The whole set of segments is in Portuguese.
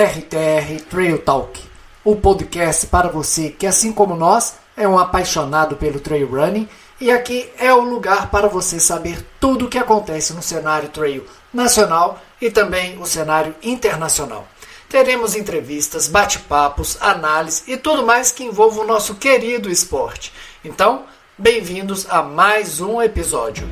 RTR Trail Talk, o podcast para você que, assim como nós, é um apaixonado pelo trail running e aqui é o lugar para você saber tudo o que acontece no cenário trail nacional e também o cenário internacional. Teremos entrevistas, bate-papos, análise e tudo mais que envolva o nosso querido esporte. Então, bem-vindos a mais um episódio.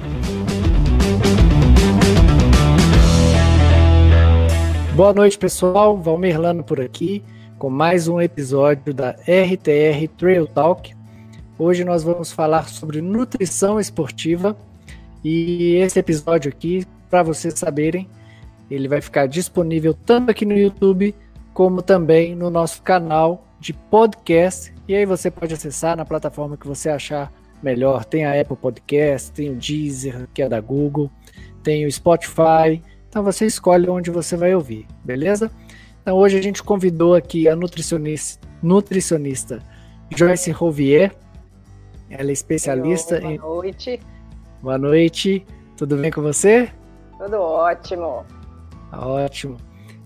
Boa noite, pessoal. Valmir Lano por aqui com mais um episódio da RTR Trail Talk. Hoje nós vamos falar sobre nutrição esportiva e esse episódio aqui, para vocês saberem, ele vai ficar disponível tanto aqui no YouTube como também no nosso canal de podcast. E aí você pode acessar na plataforma que você achar melhor. Tem a Apple Podcast, tem o Deezer, que é da Google, tem o Spotify então você escolhe onde você vai ouvir, beleza? Então hoje a gente convidou aqui a nutricionista, nutricionista Joyce Rovier. Ela é especialista Olá, em. Boa noite. Boa noite. Tudo bem com você? Tudo ótimo. Ótimo.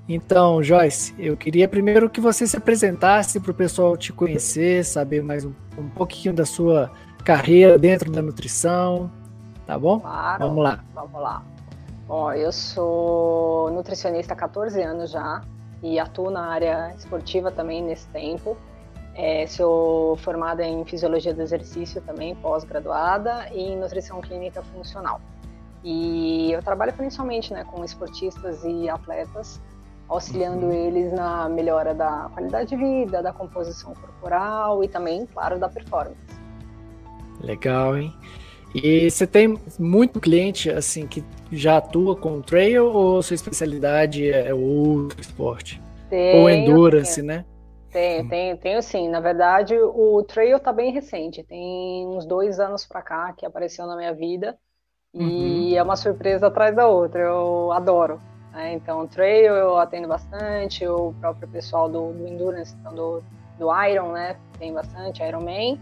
Então, Joyce, eu queria primeiro que você se apresentasse para o pessoal te conhecer, saber mais um, um pouquinho da sua carreira dentro da nutrição, tá bom? Claro. Vamos lá. Vamos lá. Bom, eu sou nutricionista há 14 anos já e atuo na área esportiva também nesse tempo. É, sou formada em fisiologia do exercício também, pós-graduada, e em nutrição clínica funcional. E eu trabalho principalmente né, com esportistas e atletas, auxiliando uhum. eles na melhora da qualidade de vida, da composição corporal e também, claro, da performance. Legal, hein? E você tem muito cliente assim que já atua com trail ou sua especialidade é outro esporte? Tenho, ou endurance, tenho. né? Tenho, tenho, tenho sim. Na verdade, o trail tá bem recente. Tem uns dois anos para cá que apareceu na minha vida e uhum. é uma surpresa atrás da outra. Eu adoro. Né? Então, trail eu atendo bastante, o próprio pessoal do, do endurance, então do, do Iron, né? Tem bastante Ironman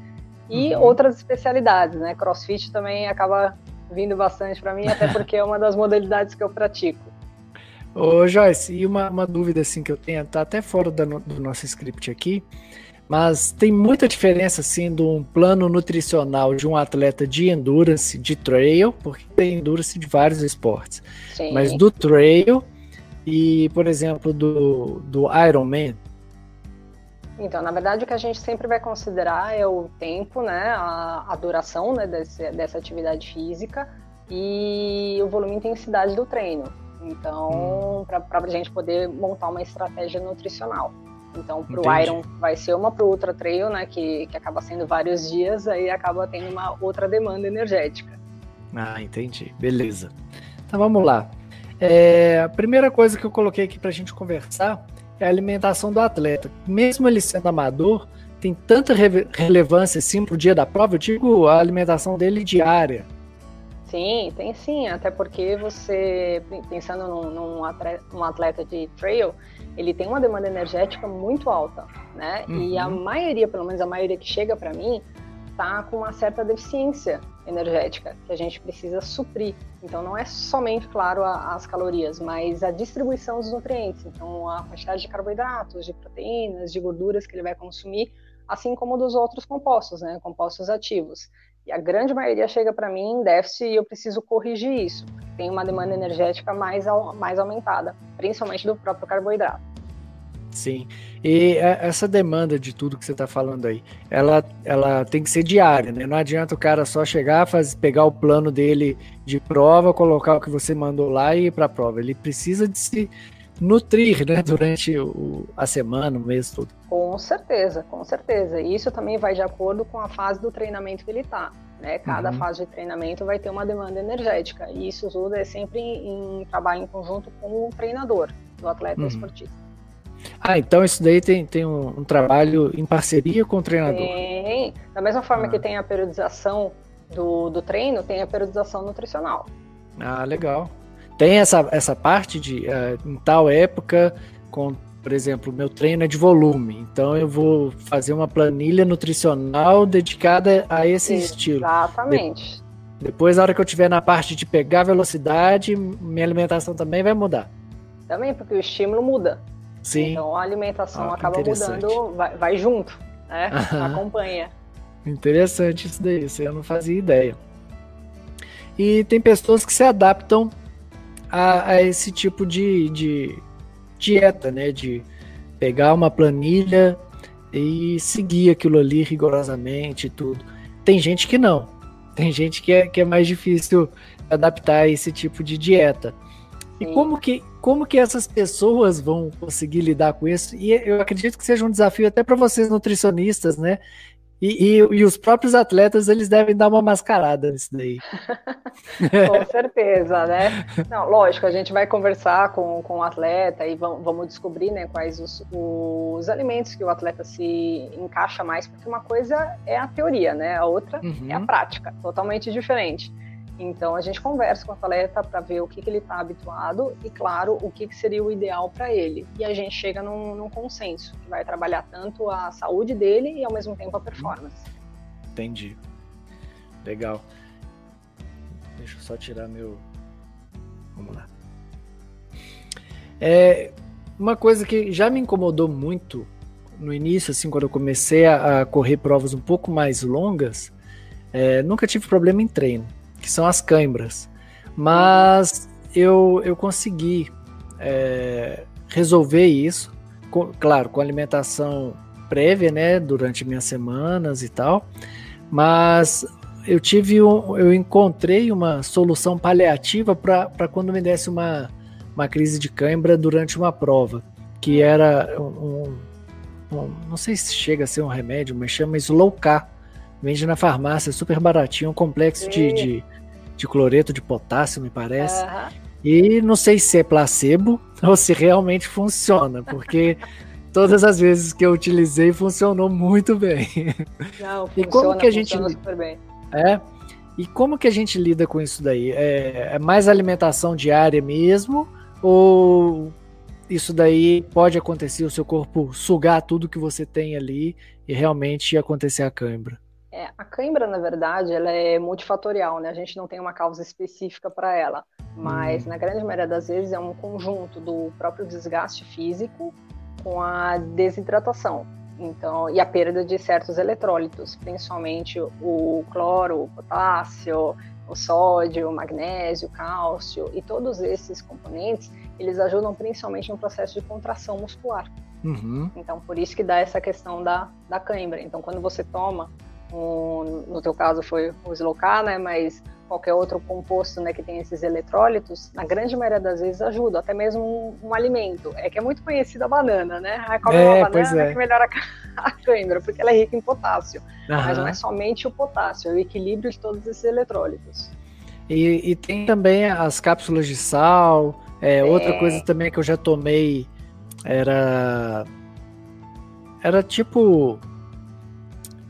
e uhum. outras especialidades, né? CrossFit também acaba vindo bastante para mim, até porque é uma das modalidades que eu pratico. Ô Joyce, e uma, uma dúvida assim que eu tenho, tá até fora do, do nosso script aqui, mas tem muita diferença assim de um plano nutricional de um atleta de endurance, de trail, porque tem endurance de vários esportes, Sim. mas do trail e, por exemplo, do, do Ironman, então, na verdade, o que a gente sempre vai considerar é o tempo, né, a, a duração né, desse, dessa atividade física e o volume e intensidade do treino. Então, hum. para a gente poder montar uma estratégia nutricional. Então, para o Iron vai ser uma, para o Ultra Trail, né, que, que acaba sendo vários dias, aí acaba tendo uma outra demanda energética. Ah, entendi. Beleza. Então, vamos lá. É, a primeira coisa que eu coloquei aqui para a gente conversar é a alimentação do atleta. Mesmo ele sendo amador, tem tanta re relevância assim pro dia da prova, eu digo a alimentação dele diária. Sim, tem sim, até porque você, pensando num, num, atleta, num atleta de trail, ele tem uma demanda energética muito alta, né? Uhum. E a uhum. maioria, pelo menos a maioria que chega para mim, tá com uma certa deficiência energética que a gente precisa suprir. Então, não é somente, claro, a, as calorias, mas a distribuição dos nutrientes. Então, a quantidade de carboidratos, de proteínas, de gorduras que ele vai consumir, assim como dos outros compostos, né? Compostos ativos. E a grande maioria chega para mim em déficit e eu preciso corrigir isso. Tem uma demanda energética mais, mais aumentada, principalmente do próprio carboidrato. Sim. E é, essa demanda de tudo que você está falando aí, ela, ela tem que ser diária, né? Não adianta o cara só chegar, fazer, pegar o plano dele de prova, colocar o que você mandou lá e ir para a prova. Ele precisa de se nutrir, né? Durante o, a semana, o mês todo. Com certeza, com certeza. E isso também vai de acordo com a fase do treinamento que ele está. Né? Cada uhum. fase de treinamento vai ter uma demanda energética. E isso tudo é sempre em, em trabalho em conjunto com o treinador do atleta uhum. esportista. Ah, então isso daí tem, tem um, um trabalho em parceria com o treinador. Tem. Da mesma forma ah. que tem a periodização do, do treino, tem a periodização nutricional. Ah, legal. Tem essa, essa parte de uh, em tal época, com, por exemplo, meu treino é de volume, então eu vou fazer uma planilha nutricional dedicada a esse Exatamente. estilo. Exatamente. De, depois, na hora que eu tiver na parte de pegar velocidade, minha alimentação também vai mudar. Também, porque o estímulo muda. Sim. Então a alimentação ah, acaba mudando, vai, vai junto, né? Acompanha. Interessante isso daí, isso eu não fazia ideia. E tem pessoas que se adaptam a, a esse tipo de, de dieta, né? De pegar uma planilha e seguir aquilo ali rigorosamente e tudo. Tem gente que não. Tem gente que é, que é mais difícil adaptar a esse tipo de dieta. E como que, como que essas pessoas vão conseguir lidar com isso? E eu acredito que seja um desafio até para vocês nutricionistas, né? E, e, e, os próprios atletas, eles devem dar uma mascarada nisso daí. com certeza, né? Não, lógico, a gente vai conversar com, com o atleta e vamos, vamos descobrir né, quais os, os alimentos que o atleta se encaixa mais, porque uma coisa é a teoria, né? A outra uhum. é a uhum. prática, totalmente diferente. Então a gente conversa com o atleta para ver o que, que ele está habituado e, claro, o que, que seria o ideal para ele. E a gente chega num, num, consenso que vai trabalhar tanto a saúde dele e ao mesmo tempo a performance. Entendi. Legal. Deixa eu só tirar meu. Vamos lá. É uma coisa que já me incomodou muito no início, assim, quando eu comecei a, correr provas um pouco mais longas, é, nunca tive problema em treino que são as câimbras. Mas eu, eu consegui é, resolver isso, com, claro, com alimentação prévia, né, durante minhas semanas e tal, mas eu tive um, eu encontrei uma solução paliativa para quando me desse uma, uma crise de cãibra durante uma prova, que era um, um, não sei se chega a ser um remédio, mas chama Slow K. Vende na farmácia, super baratinho, um complexo de, de, de, cloreto de potássio, me parece. Uhum. E não sei se é placebo ou se realmente funciona, porque todas as vezes que eu utilizei funcionou muito bem. Não, funciona, e como que a gente super bem. É. E como que a gente lida com isso daí? É, é mais alimentação diária mesmo ou isso daí pode acontecer o seu corpo sugar tudo que você tem ali e realmente acontecer a cãibra? É, a cãibra, na verdade, ela é multifatorial, né? A gente não tem uma causa específica para ela, mas hum. na grande maioria das vezes é um conjunto do próprio desgaste físico com a desidratação. Então, e a perda de certos eletrólitos, principalmente o cloro, o potássio, o sódio, o magnésio, o cálcio e todos esses componentes, eles ajudam principalmente no processo de contração muscular. Uhum. Então, por isso que dá essa questão da, da cãibra. Então, quando você toma um, no teu caso foi o Slowcar, né, mas qualquer outro composto né, que tem esses eletrólitos, na grande maioria das vezes ajuda, até mesmo um, um alimento. É que é muito conhecida a banana, né? Aí come é, uma banana é. que melhora a cãibra, porque ela é rica em potássio. Uhum. Mas não é somente o potássio, é o equilíbrio de todos esses eletrólitos. E, e tem também as cápsulas de sal. É, é. Outra coisa também que eu já tomei era. Era tipo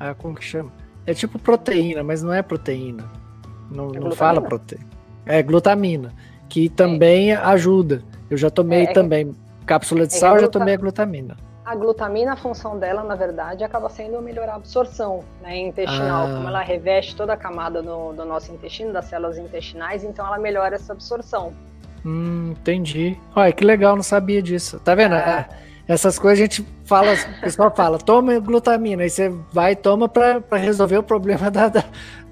ah, como que chama? É tipo proteína, mas não é proteína. Não, é não fala proteína. É glutamina, que também é. ajuda. Eu já tomei é, é também. Cápsula de é sal, eu já tomei a glutamina. A glutamina, a função dela, na verdade, acaba sendo melhorar a absorção né, intestinal. Ah. Como ela reveste toda a camada do, do nosso intestino, das células intestinais, então ela melhora essa absorção. Hum, entendi. Olha, que legal, não sabia disso. Tá vendo? É. essas coisas a gente fala, o pessoal fala, toma glutamina, aí você vai e toma para resolver o problema da, da,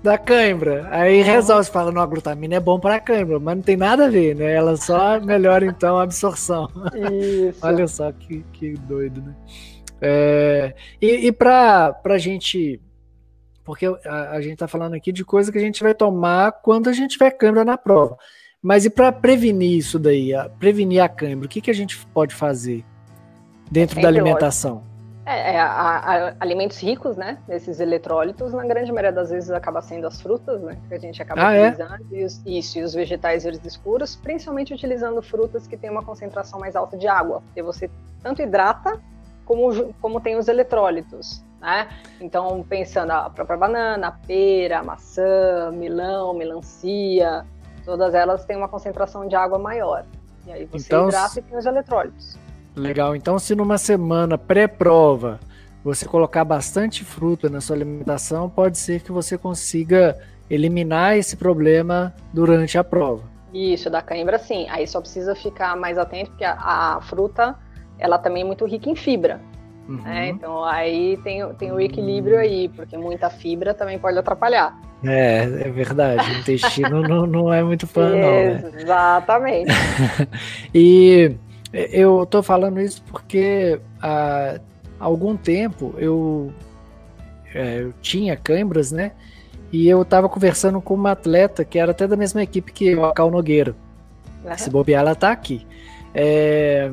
da cãibra. Aí resolve, você fala, não, a glutamina é bom para a cãibra, mas não tem nada a ver, né? Ela só melhora então a absorção. Isso. Olha só que, que doido, né? É, e e para a gente porque a, a gente está falando aqui de coisa que a gente vai tomar quando a gente tiver câimbra na prova. Mas e para prevenir isso daí, a, prevenir a câimbra, o que, que a gente pode fazer? Dentro da alimentação? É, é a, a, alimentos ricos, né, nesses eletrólitos, na grande maioria das vezes acaba sendo as frutas, né, que a gente acaba ah, é? utilizando, é? e os, isso, e os vegetais verdes escuros, principalmente utilizando frutas que têm uma concentração mais alta de água, porque você tanto hidrata como, como tem os eletrólitos, né? Então, pensando a própria banana, a pera, a maçã, milão, melancia, todas elas têm uma concentração de água maior. E aí você então, hidrata e tem os eletrólitos. Legal. Então, se numa semana pré-prova você colocar bastante fruta na sua alimentação, pode ser que você consiga eliminar esse problema durante a prova. Isso, da cãibra sim. Aí só precisa ficar mais atento, porque a, a fruta ela também é muito rica em fibra. Uhum. Né? Então aí tem, tem o equilíbrio aí, porque muita fibra também pode atrapalhar. É, é verdade. O intestino não, não é muito fã, não. Né? Exatamente. e eu tô falando isso porque há algum tempo eu, é, eu tinha câimbras, né? E eu tava conversando com uma atleta que era até da mesma equipe que eu, a Cal Nogueira. Uhum. Se bobear, ela tá aqui. É,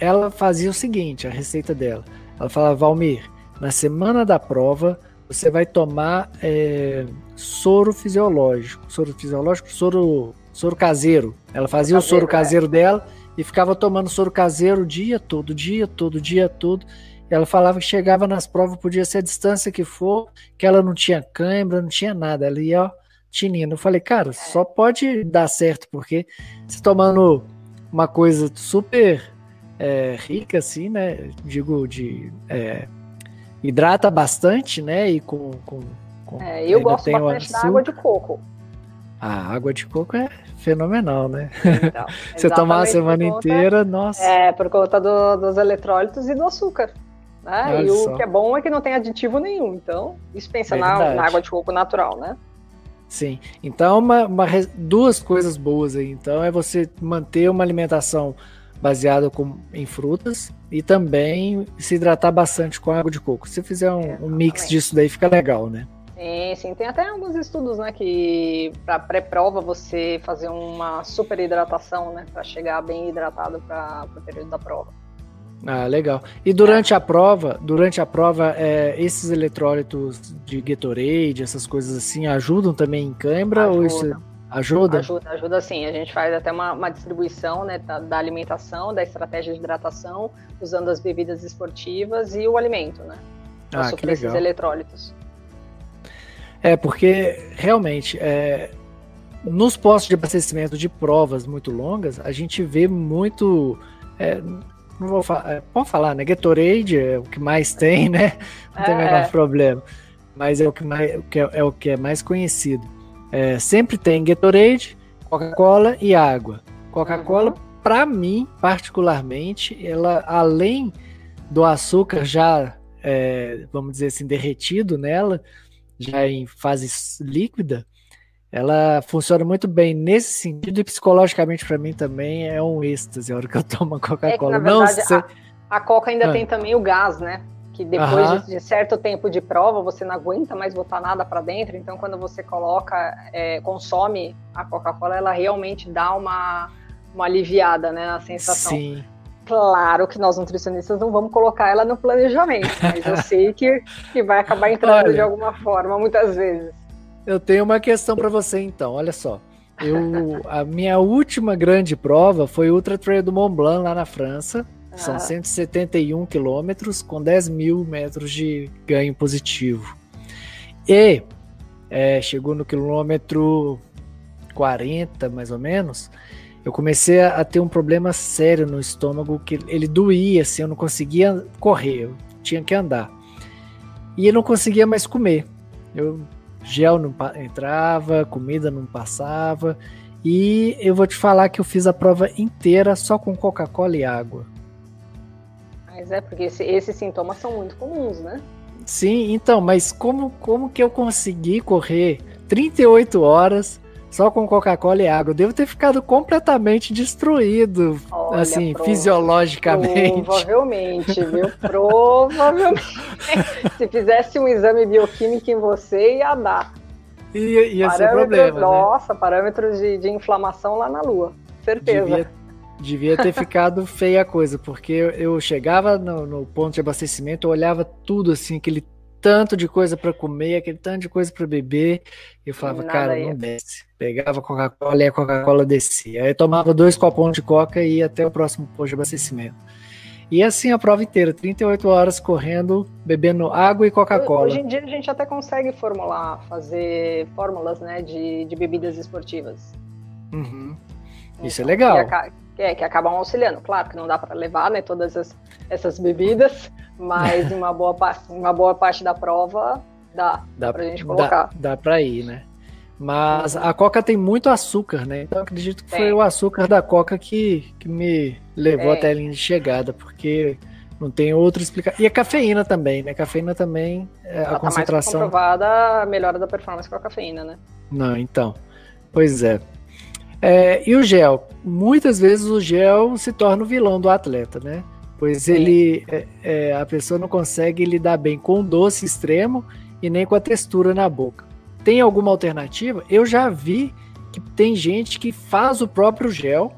ela fazia o seguinte, a receita dela. Ela falava, Valmir, na semana da prova, você vai tomar é, soro fisiológico. Soro fisiológico? Soro, soro caseiro. Ela fazia o soro caseiro é. dela e ficava tomando soro caseiro o dia todo, dia todo, dia todo. Ela falava que chegava nas provas, podia ser a distância que for, que ela não tinha câimbra, não tinha nada. Ela ia, ó, tinindo. Eu falei, cara, só pode dar certo, porque você tomando uma coisa super é, rica, assim, né? Digo, de. É, hidrata bastante, né? E com. com, com é, eu gosto bastante da água de coco. A água de coco é fenomenal, né? Então, Você tomar a semana conta, inteira, nossa. É, por conta do, dos eletrólitos e do açúcar. Né? E o que é bom é que não tem aditivo nenhum. Então, isso pensa na, na, água de coco natural, né? Sim. Então, uma, uma, duas coisas boas aí. Então, é você manter uma alimentação baseada com, em frutas e também se hidratar bastante com água de coco. Se fizer um, um mix disso daí, fica legal, né? Sim, sim. Tem até alguns estudos, né, que para pré-prova você fazer uma super hidratação, né, para chegar bem hidratado para o período da prova. Ah, legal. E durante é. a prova, durante a prova, é, esses eletrólitos de Gatorade, essas coisas assim, ajudam também em cãibra ou isso ajuda? Ajuda, ajuda sim. A gente faz até uma, uma distribuição né, da, da, alimentação, da estratégia de hidratação, usando as bebidas esportivas e o alimento, né? Para ah, que legal. esses eletrólitos. É, porque realmente é, nos postos de abastecimento de provas muito longas, a gente vê muito. É, não vou falar, é, pode falar, né? Gatorade é o que mais tem, né? Não tem o menor é. problema. Mas é o que, mais, é, é, o que é mais conhecido. É, sempre tem Gatorade, Coca-Cola e água. Coca-Cola, uhum. para mim, particularmente, ela além do açúcar já, é, vamos dizer assim, derretido nela, já em fase líquida, ela funciona muito bem nesse sentido e psicologicamente para mim também é um êxtase a hora que eu tomo Coca-Cola. É não sei... a, a Coca ainda ah. tem também o gás, né? Que depois de, de, certo tempo de prova você não aguenta mais botar nada para dentro. Então quando você coloca, é, consome a Coca-Cola, ela realmente dá uma, uma aliviada, né, na sensação. Sim. Claro que nós nutricionistas não vamos colocar ela no planejamento, mas eu sei que, que vai acabar entrando Olha, de alguma forma, muitas vezes. Eu tenho uma questão para você então, olha só. Eu, a minha última grande prova foi o Ultra Trail do Mont Blanc lá na França. Ah. São 171 quilômetros com 10 mil metros de ganho positivo. E é, chegou no quilômetro 40, mais ou menos, eu comecei a, ter um problema sério no estômago, que ele doía, assim, eu não conseguia correr, eu tinha que andar. E eu não conseguia mais comer. Eu gel não entrava, comida não passava. E eu vou te falar que eu fiz a prova inteira só com Coca-Cola e água. Mas é, porque esse, esses sintomas são muito comuns, né? Sim, então, mas como, como que eu consegui correr 38 horas só com Coca-Cola e água? Eu devo ter ficado completamente destruído, Olha, assim, prova, fisiologicamente. Provavelmente, viu? Provavelmente. Se fizesse um exame bioquímico em você, ia dar. Ia, ia ser problema. Né? Nossa, né? parâmetros de, de inflamação lá na Lua. Certeza. Devia, devia ter ficado feia a coisa, porque eu chegava no, no ponto de abastecimento, eu olhava tudo assim, aquele tanto de coisa para comer, aquele tanto de coisa para beber, e eu falava, Nada cara, não desce. Pegava Coca-Cola e a Coca-Cola descia. Aí tomava dois copões de Coca e ia até o próximo posto de abastecimento. E assim a prova inteira, 38 horas correndo, bebendo água e Coca-Cola. Hoje em dia a gente até consegue formular, fazer fórmulas né, de, de bebidas esportivas. Uhum. Isso é então, é legal. Que, é, que acabam auxiliando. Claro que não dá para levar né, todas as, essas bebidas, mas uma boa, uma boa parte da prova dá, dá para a gente colocar. Dá, dá para ir, né? Mas a Coca tem muito açúcar, né? Então acredito que tem. foi o açúcar da Coca que, que me levou é. até a linha de chegada, porque não tem outra explicação. E a cafeína também, né? A cafeína também, é, a concentração. Tá mais comprovada a melhora da performance com a cafeína, né? Não, então. Pois é. É. E o gel? Muitas vezes o gel se torna o vilão do atleta, né? Pois Sim. ele, é, é, a pessoa não consegue lidar bem com o doce extremo e nem com a textura na boca. Tem alguma alternativa? Eu já vi que tem gente que faz o próprio gel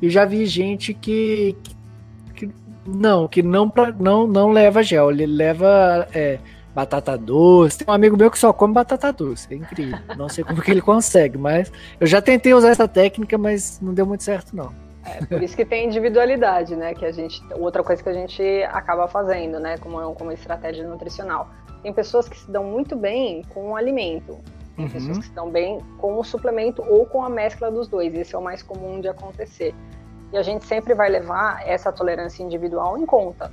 e já vi gente que, que, que não, que não, não, não leva gel, ele leva é, batata doce. Tem um amigo meu que só come batata doce, é incrível. Não sei como que ele consegue, mas eu já tentei usar essa técnica, mas não deu muito certo não. É, por isso que tem individualidade, né? Que a gente, outra coisa que a gente acaba fazendo, né? Como, como estratégia nutricional. Tem pessoas que se dão muito bem com o alimento. Tem uhum. pessoas que se dão bem com o suplemento ou com a mescla dos dois. Esse é o mais comum de acontecer. E a gente sempre vai levar essa tolerância individual em conta,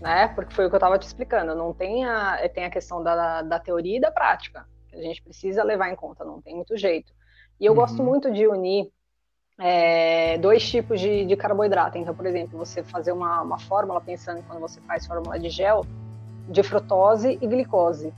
né? Porque foi o que eu estava te explicando. Não tem a, tem a questão da, da teoria e da prática. Que a gente precisa levar em conta, não tem muito jeito. E eu uhum. gosto muito de unir é, dois tipos de, de, carboidrato. Então, por exemplo, você fazer uma, uma fórmula, pensando quando você faz fórmula de gel, de frutose e glicose.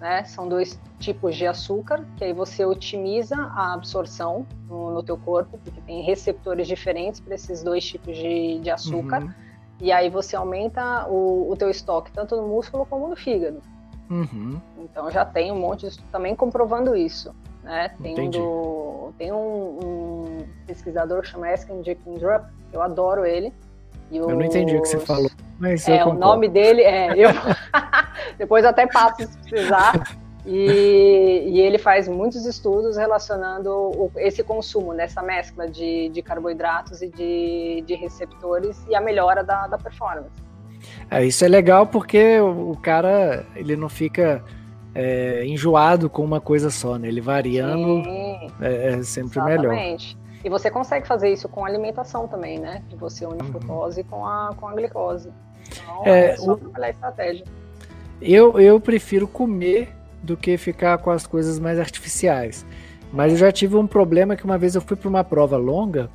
Né? São dois tipos de açúcar que aí você otimiza a absorção no, no teu corpo, porque tem receptores diferentes para esses dois tipos de, de açúcar. Uhum. E aí você aumenta o, o teu estoque tanto no músculo como no fígado. Uhum. Então já tem um monte de também comprovando isso. Né? Tem, um, do, tem um, um pesquisador que chama Esken Drup, eu adoro ele. eu os... não entendi o que você falou. Mas é, o nome dele é. Eu... Depois até passo se precisar. E, e, ele faz muitos estudos relacionando o, esse consumo, nessa mescla de, de carboidratos e de, de, receptores e a melhora da, da performance. É, isso é legal porque o, o cara ele não fica é, enjoado com uma coisa só, né? Ele variando é, é, sempre Exatamente. melhor. E você consegue fazer isso com alimentação também, né? De você unir uhum. frutose com a, com a glicose. Então, é, é só trabalhar a estratégia. Eu, eu prefiro comer do que ficar com as coisas mais artificiais. Mas eu já tive um problema que uma vez eu fui para uma prova longa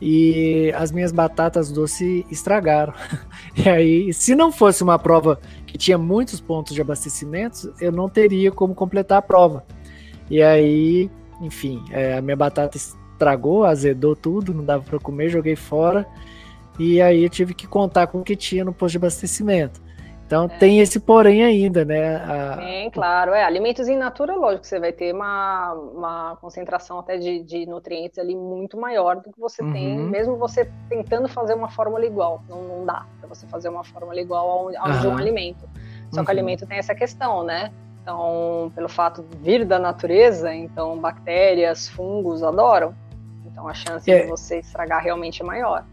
e as minhas batatas doces estragaram. E aí, se não fosse uma prova que tinha muitos pontos de abastecimento, eu não teria como completar a prova. E aí, enfim, é, a minha batata estragou, azedou tudo, não dava para comer, joguei fora. E aí eu tive que contar com o que tinha no posto de abastecimento. Então é. tem esse porém ainda, né? A... Tem, claro. É, alimentos in natura, lógico, você vai ter uma, uma concentração até de, de nutrientes ali muito maior do que você uhum. tem, mesmo você tentando fazer uma fórmula igual. Não, não dá para você fazer uma fórmula igual ao, ao uhum. de um alimento. Só uhum. que o alimento tem essa questão, né? Então, pelo fato de vir da natureza, então bactérias, fungos adoram. Então a chance é. de você estragar realmente é maior.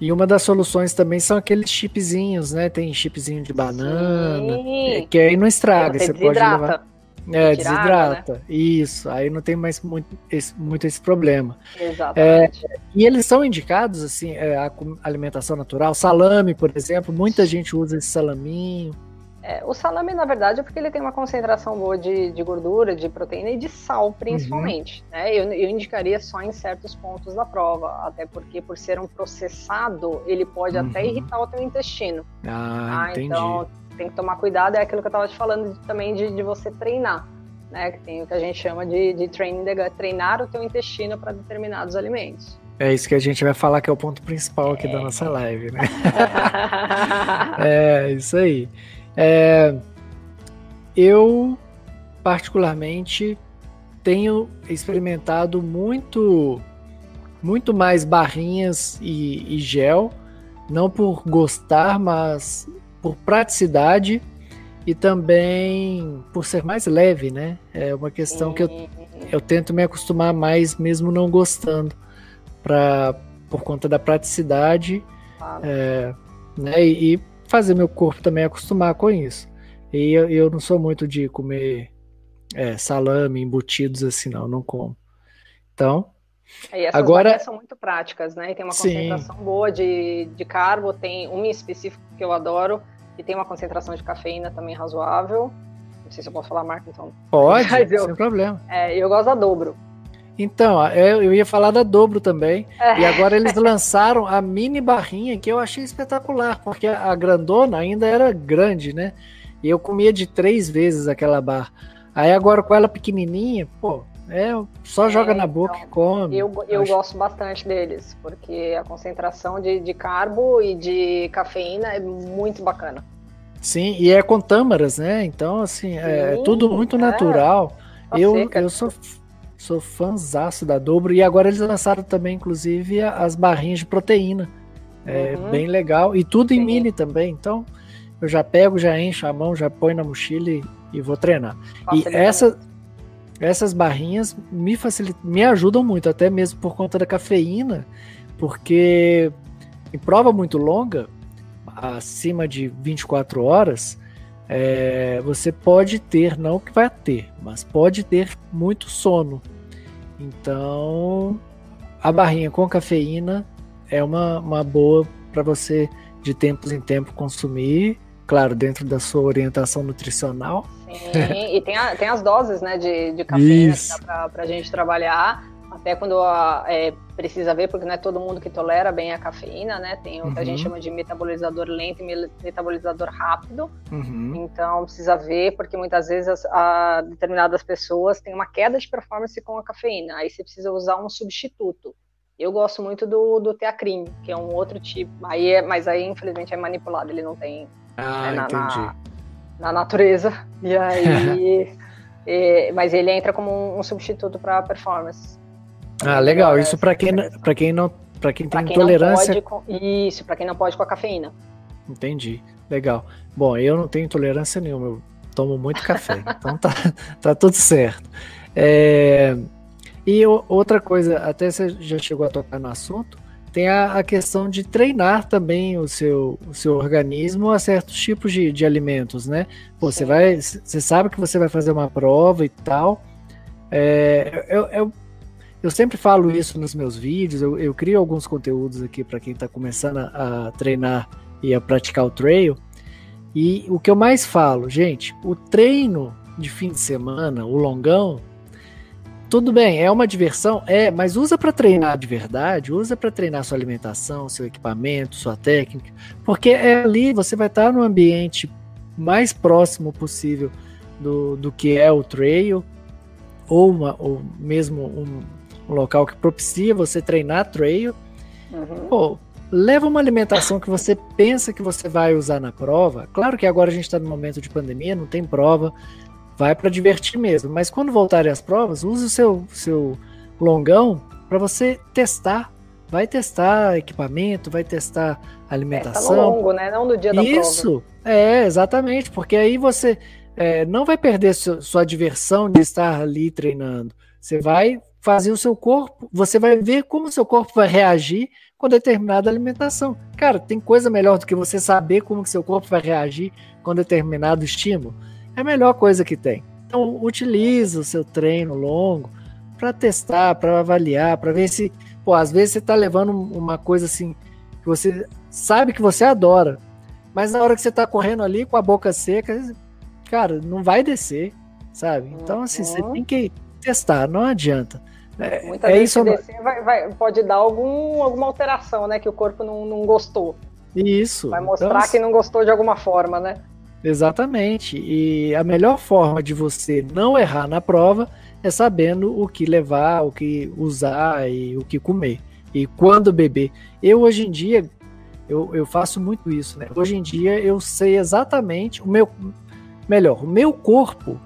E uma das soluções também são aqueles chipzinhos, né? Tem chipzinho de banana, Sim. que aí não estraga, você, pode levar. É, desidrata. Né? Isso, aí não tem mais muito esse, muito esse problema. Exatamente. É, e eles são indicados, assim, é, a alimentação natural, salame, por exemplo, muita gente usa esse salaminho. É, o salame, na verdade, é porque ele tem uma concentração boa de, de gordura, de proteína e de sal, principalmente. Uhum. Né? Eu, eu, indicaria só em certos pontos da prova, até porque, por ser um processado, ele pode uhum. até irritar o teu intestino. Ah, tá? Então, tem que tomar cuidado. É aquilo que eu estava te falando de, também de, de, você treinar. Né? Que tem o que a gente chama de, de training the treinar o teu intestino para determinados alimentos. É isso que a gente vai falar que é o ponto principal aqui é. da nossa live, né? é, isso aí. É, eu, particularmente, tenho experimentado muito, muito mais barrinhas e, e gel, não por gostar, mas por praticidade e também por ser mais leve, né? É uma questão que eu, eu tento me acostumar mais, mesmo não gostando, pra, por conta da praticidade, é, né? E fazer meu corpo também acostumar com isso. E eu, eu não sou muito de comer é, salame, embutidos assim, não, não como. Então. E essas agora são muito práticas, né? E tem uma concentração sim. boa de, de carbo, tem um específico que eu adoro, que tem uma concentração de cafeína também razoável. Não sei se eu posso falar marca, então. Pode, eu, sem problema. É, eu gosto da dobro. Então, eu ia falar da dobro também. É. E agora eles lançaram a mini barrinha que eu achei espetacular, porque a grandona ainda era grande, né? E eu comia de três vezes aquela barra. Aí agora com ela pequenininha, pô, é, só é, joga na boca então, e come. Eu, eu acho... gosto bastante deles, porque a concentração de, de carbo e de cafeína é muito bacana. Sim, e é com tâmaras, né? Então, assim, é Sim, é tudo muito é. natural. Eu, eu sou, sou fãzaço da Dobro. E agora eles lançaram também, inclusive, as barrinhas de proteína. É uhum. bem legal. E tudo em Sim. mini também. Então, eu já pego, já encho a mão, já põe na mochila e, e vou treinar. E essa, essas barrinhas me facilitam, me ajudam muito, até mesmo por conta da cafeína, porque em prova muito longa, acima de 24 horas, é, você pode ter, não que vai ter, mas pode ter muito sono. Então, a barrinha com cafeína é uma, uma boa para você de tempos em tempo consumir, claro, dentro da sua orientação nutricional Sim, e tem, a, tem as doses né, de, de cafeína Isso. que dá para a gente trabalhar, até quando a, é, precisa ver, porque não é todo mundo que tolera bem a cafeína, né? Tem o que uhum. a gente uhum. chama de metabolizador lento e metabolizador rápido. Uhum. Então precisa ver, porque muitas vezes a, determinadas pessoas têm uma queda de performance com a cafeína. Aí você precisa usar um substituto. Eu gosto muito do, do teacrim, que é um outro tipo. Aí é, mas aí, infelizmente, é manipulado, ele não tem. Ah, né, na, entendi. Na, na natureza. E aí. e, mas ele entra como um, um substituto para performance. Ah, legal. Isso para quem, pra quem não. Para quem tem quem intolerância. Com, isso, para quem não pode com a cafeína. Entendi. Legal. Bom, eu não tenho intolerância nenhuma, eu tomo muito café. então tá, tá tudo certo. É, e outra coisa, até você já chegou a tocar no assunto, tem a, a, questão de treinar também o seu, o seu organismo a certos tipos de, de alimentos, né? Pô, você vai, você sabe que você vai fazer uma prova e tal. É, eu, eu, eu sempre falo isso nos meus vídeos, eu, eu crio alguns conteúdos aqui para quem está começando a, a treinar e a praticar o trail. E o que eu mais falo, gente, o treino de fim de semana, o longão, tudo bem, é uma diversão, é, mas usa para treinar de verdade, usa para treinar sua alimentação, seu equipamento, sua técnica, porque é ali você vai estar no ambiente mais próximo possível do, do que é o trail, ou, uma, ou mesmo um, um local que propicia você treinar trail. Uhum. Pô, leva uma alimentação que você pensa que você vai usar na prova. Claro que agora a gente está no momento de pandemia, não tem prova, vai para divertir mesmo. Mas quando voltarem as provas, use o seu, seu longão para você testar. Vai testar equipamento, vai testar alimentação. É, tá longo, né? Não no dia da prova. Isso, é, exatamente, porque aí você é, não vai perder sua, sua diversão de estar ali treinando. Você vai fazer o seu corpo, você vai ver como o seu corpo vai reagir com determinada alimentação. Cara, tem coisa melhor do que você saber como que seu corpo vai reagir com determinado estímulo é a melhor coisa que tem. Então, utilize o seu treino longo para testar, para avaliar, para ver se, pô, às vezes você está levando uma coisa assim que você sabe que você adora, mas na hora que você está correndo ali com a boca seca, cara, não vai descer, sabe? Então, assim, uhum. você tem que testar, não adianta. É, Muitas é vezes isso descer vai, vai, pode dar algum, alguma alteração, né? Que o corpo não, não gostou. Isso. Vai mostrar então, que não gostou de alguma forma, né? Exatamente. E a melhor forma de você não errar na prova é sabendo o que levar, o que usar e o que comer. E quando beber. Eu hoje em dia, eu, eu faço muito isso, né? Hoje em dia eu sei exatamente o meu. Melhor, o meu corpo,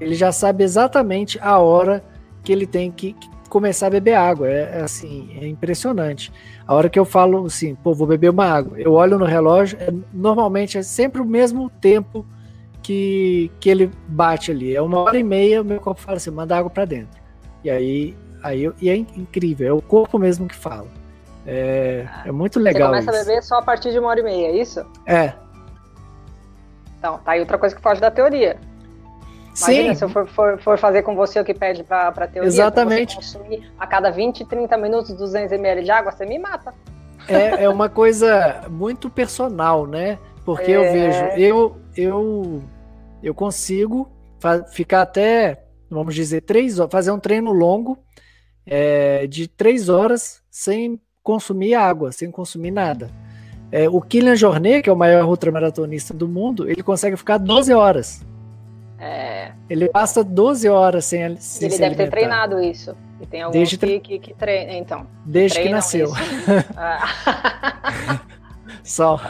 ele já sabe exatamente a hora que ele tem que, começar a beber água. É, é, assim, é impressionante. A hora que eu falo assim, pô, vou beber uma água, eu olho no relógio, é, normalmente é sempre o mesmo tempo que, que ele bate ali. É uma hora e meia, o meu corpo fala assim, manda água para dentro. E aí, aí eu, e é incrível, é o corpo mesmo que fala. É, é muito legal. Você começa isso. a beber só a partir de uma hora e meia, é isso? É. Então, tá aí outra coisa que foge da teoria. Imagina, Sim. se eu for, for, for, fazer com você o que pede para teoria, Exatamente. Consumir a cada 20, 30 minutos 200 ml de água, você me mata. É, é uma coisa muito personal, né? Porque é... eu vejo, eu, eu, eu consigo ficar até, vamos dizer, três horas, fazer um treino longo é, de três horas sem consumir água, sem consumir nada. É, o Kylian Jornet, que é o maior ultramaratonista do mundo, ele consegue ficar 12 horas. É... Ele passa 12 horas sem, sem Ele deve ter treinado isso. E tem alguns Desde que, que, que treina, então. Desde que nasceu. Ah. Só.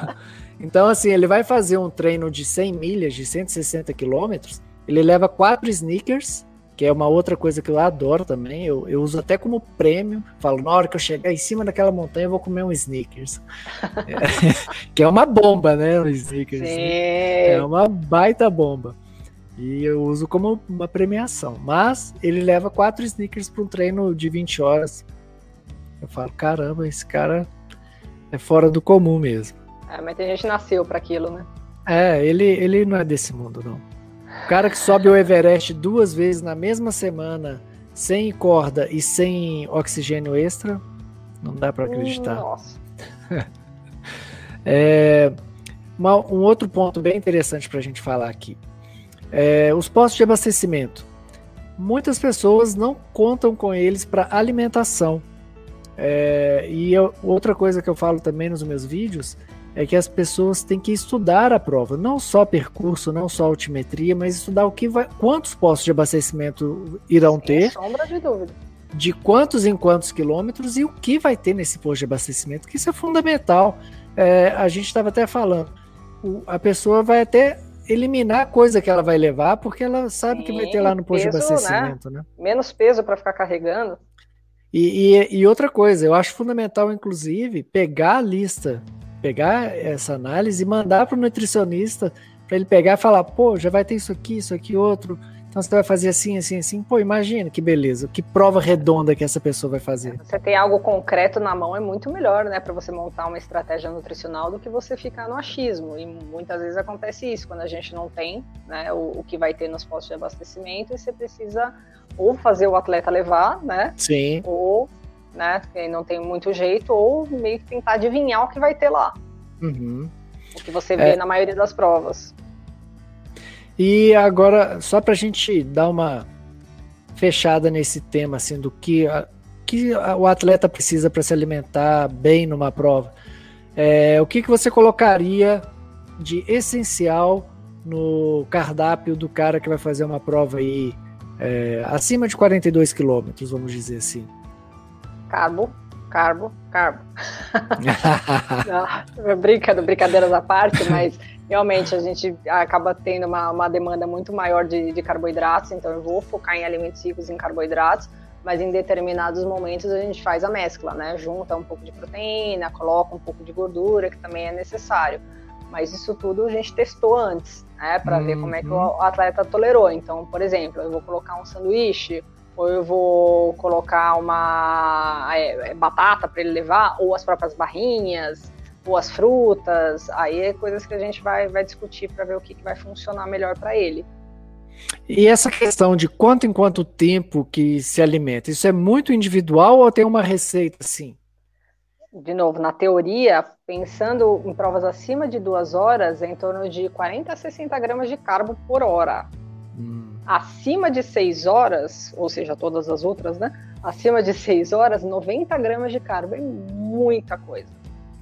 Então, assim, ele vai fazer um treino de 100 milhas, de 160 quilômetros. Ele leva quatro sneakers, que é uma outra coisa que eu adoro também. Eu, eu uso até como prêmio. Falo, na hora que eu chegar em cima daquela montanha, eu vou comer um sneakers. é, que é uma bomba, né? Um sneakers. Sim. É uma baita bomba. E eu uso como uma premiação. Mas ele leva quatro sneakers para um treino de 20 horas. Eu falo, caramba, esse cara é fora do comum mesmo. É, mas tem gente que nasceu para aquilo, né? É, ele, ele não é desse mundo, não. O cara que sobe o Everest duas vezes na mesma semana, sem corda e sem oxigênio extra, não dá para acreditar. Nossa. é, uma, um outro ponto bem interessante para a gente falar aqui. É, os postos de abastecimento. Muitas pessoas não contam com eles para alimentação. É, e eu, outra coisa que eu falo também nos meus vídeos é que as pessoas têm que estudar a prova, não só percurso, não só altimetria, mas estudar o que vai, quantos postos de abastecimento irão Sem ter. Sombra de dúvida. De quantos em quantos quilômetros e o que vai ter nesse posto de abastecimento, que isso é fundamental. É, a gente estava até falando, o, a pessoa vai até eliminar a coisa que ela vai levar, porque ela sabe Sim, que vai ter lá no posto peso, de né? abastecimento, né? né? Menos peso para ficar carregando. E, e, e, outra coisa, eu acho fundamental, inclusive, pegar a lista, pegar essa análise e mandar para o nutricionista para ele pegar e falar, pô, já vai ter isso aqui, isso aqui, outro. Então você vai fazer assim, assim, assim. Pô, imagina que beleza, que prova redonda que essa pessoa vai fazer. Você ter algo concreto na mão é muito melhor, né, para você montar uma estratégia nutricional do que você ficar no achismo. E muitas vezes acontece isso, quando a gente não tem né, o, o que vai ter nos postos de abastecimento e você precisa ou fazer o atleta levar, né? Sim. Ou, né, não tem muito jeito, ou meio que tentar adivinhar o que vai ter lá. Uhum. O que você vê é... na maioria das provas. E agora, só para a gente dar uma fechada nesse tema, assim, do que, a, que a, o atleta precisa para se alimentar bem numa prova, é, o que, que você colocaria de essencial no cardápio do cara que vai fazer uma prova aí é, acima de 42 quilômetros, vamos dizer assim? Carbo, carbo, carbo. Não, brincadeiras à parte, mas realmente a gente acaba tendo uma, uma demanda muito maior de, de, carboidratos, então eu vou focar em alimentos ricos em carboidratos, mas em determinados momentos a gente faz a mescla, né? Junta um pouco de proteína, coloca um pouco de gordura, que também é necessário. Mas isso tudo a gente testou antes, né? Para uhum. ver como é que o uhum. atleta tolerou. Então, por exemplo, eu vou colocar um sanduíche, ou eu vou colocar uma é, é batata para ele levar, ou as próprias barrinhas, boas frutas, aí é coisas que a gente vai, vai discutir para ver o que, que vai funcionar melhor para ele. E essa questão de quanto em quanto tempo que se alimenta, isso é muito individual ou tem uma receita assim? De novo, na teoria, pensando em provas acima de duas horas, é em torno de 40 a 60 gramas de carbo por hora. Hum. Acima de seis horas, ou seja, todas as outras, né? Acima de seis horas, 90 gramas de carbo é muita coisa.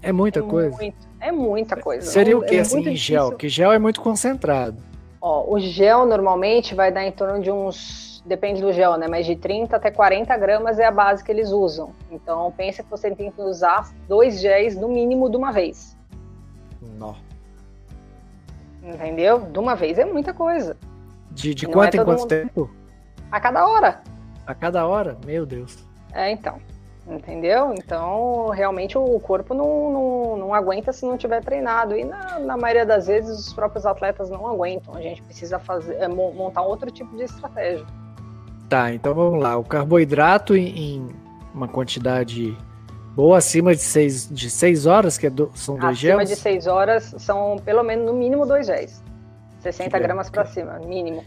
É muita é coisa? Muito, é muita coisa. Seria o que, é assim, em gel? Que gel é muito concentrado. Ó, o gel normalmente vai dar em torno de uns. Depende do gel, né? Mas de 30 até 40 gramas é a base que eles usam. Então pensa que você tem que usar dois géis no mínimo de uma vez. Não. Entendeu? De uma vez é muita coisa. De, de quanto é em quanto mundo... tempo? A cada hora. A cada hora? Meu Deus. É, então entendeu? Então, realmente o corpo não, não, não aguenta se não tiver treinado. E na, na, maioria das vezes os próprios atletas não aguentam. A gente precisa fazer, é, montar outro tipo de estratégia. Tá, então vamos lá. O carboidrato em, em uma quantidade boa, acima de 6 de seis horas, que é do, são dois acima gels? Acima de 6 horas são pelo menos no mínimo dois géis. 60 gramas para cima, mínimo.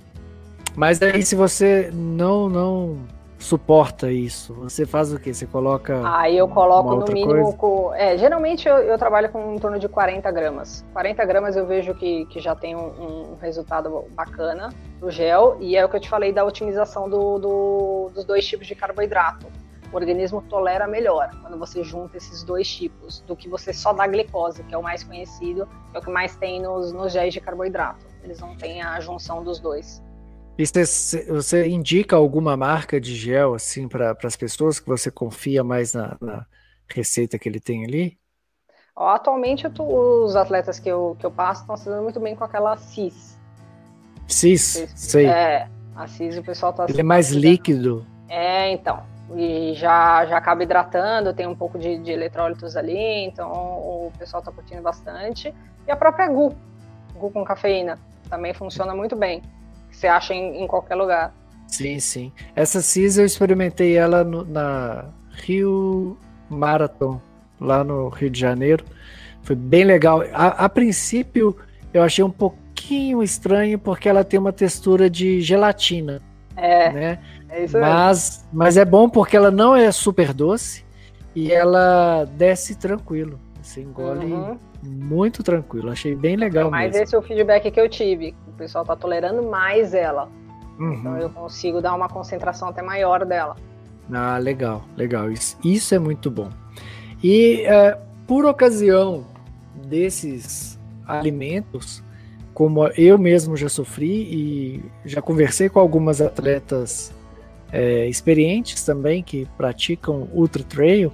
Mas aí se você não não suporta isso? Você faz o quê? Você coloca. Aí eu coloco no mínimo. Com, é, geralmente eu, eu, trabalho com em torno de 40 gramas. 40 gramas eu vejo que, que já tem um, um resultado bacana pro gel. E é o que eu te falei da otimização do, do, dos dois tipos de carboidrato. O organismo tolera melhor quando você junta esses dois tipos do que você só dá glicose, que é o mais conhecido, que é o que mais tem nos, nos géis de carboidrato. Eles não têm a junção dos dois. E você, você indica alguma marca de gel assim para as pessoas que você confia mais na, na, receita que ele tem ali? Atualmente tô, os atletas que eu, que eu passo estão se dando muito bem com aquela CIS. CIS, sei. É, a CIS o pessoal está. Ele é mais líquido. É, então. E já, já acaba hidratando, tem um pouco de, de eletrólitos ali, então o pessoal está curtindo bastante. E a própria GU, GU com cafeína, também funciona muito bem você acha em, em, qualquer lugar. Sim, sim. Essa CIS eu experimentei ela no, na Rio Marathon, lá no Rio de Janeiro. Foi bem legal. A, a princípio, eu achei um pouquinho estranho porque ela tem uma textura de gelatina. É. Né? É isso mas, mas é bom porque ela não é super doce e ela desce tranquilo. Você engole uhum. muito tranquilo. Achei bem legal. Mas mesmo. esse é o feedback que eu tive pessoal está tolerando mais ela. Uhum. Então eu consigo dar uma concentração até maior dela. Ah, legal, legal. Isso, isso é muito bom. E é, por ocasião desses alimentos, como eu mesmo já sofri e já conversei com algumas atletas é, experientes também que praticam ultra trail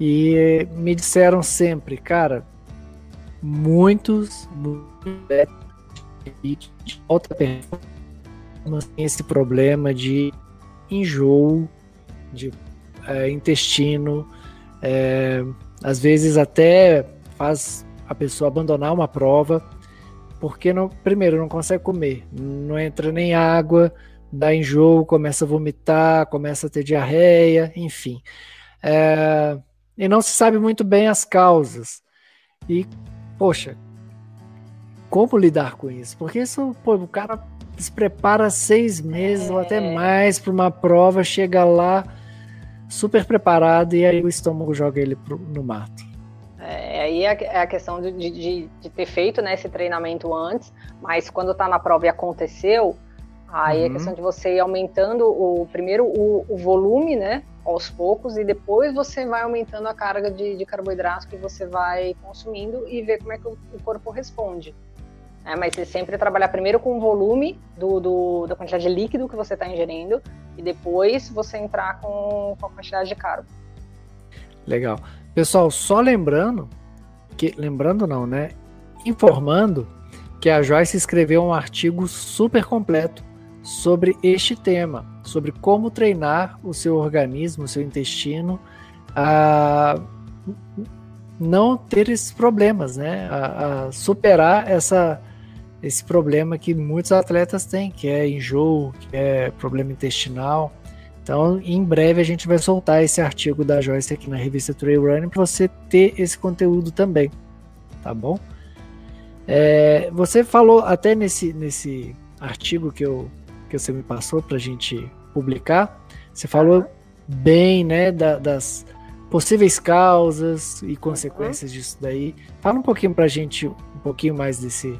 e me disseram sempre, cara, muitos, muitos de alta performance tem esse problema de enjoo, de é, intestino, é, às vezes até faz a pessoa abandonar uma prova porque não, primeiro não consegue comer, não entra nem água, dá enjoo, começa a vomitar, começa a ter diarreia, enfim. É, e não se sabe muito bem as causas. E, poxa, como lidar com isso? Porque isso, pô, o cara se prepara seis meses é. ou até é. mais para uma prova, chega lá super preparado e aí o estômago joga ele pro, no mato. É, aí é, é a questão de, de, de, ter feito né, esse treinamento antes, mas quando está na prova e aconteceu, aí uhum. é questão de você ir aumentando o primeiro o, o, volume, né, aos poucos, e depois você vai aumentando a carga de, de carboidrato que você vai consumindo e ver como é que o, o corpo responde. É, mas você sempre trabalhar primeiro com o volume do, do, da quantidade de líquido que você está ingerindo e depois você entrar com, com a quantidade de carbo. Legal. Pessoal, só lembrando, que lembrando não, né? Informando que a Joyce escreveu um artigo super completo sobre este tema, sobre como treinar o seu organismo, o seu intestino a não ter esses problemas, né? A, a superar essa esse problema que muitos atletas têm, que é enjoo, que é problema intestinal. Então, em breve a gente vai soltar esse artigo da Joyce aqui na revista Trail Running para você ter esse conteúdo também, tá bom? É, você falou até nesse, nesse artigo que, eu, que você me passou para a gente publicar, você falou bem, né, da, das possíveis causas e consequências disso daí. Fala um pouquinho para a gente, um pouquinho mais desse,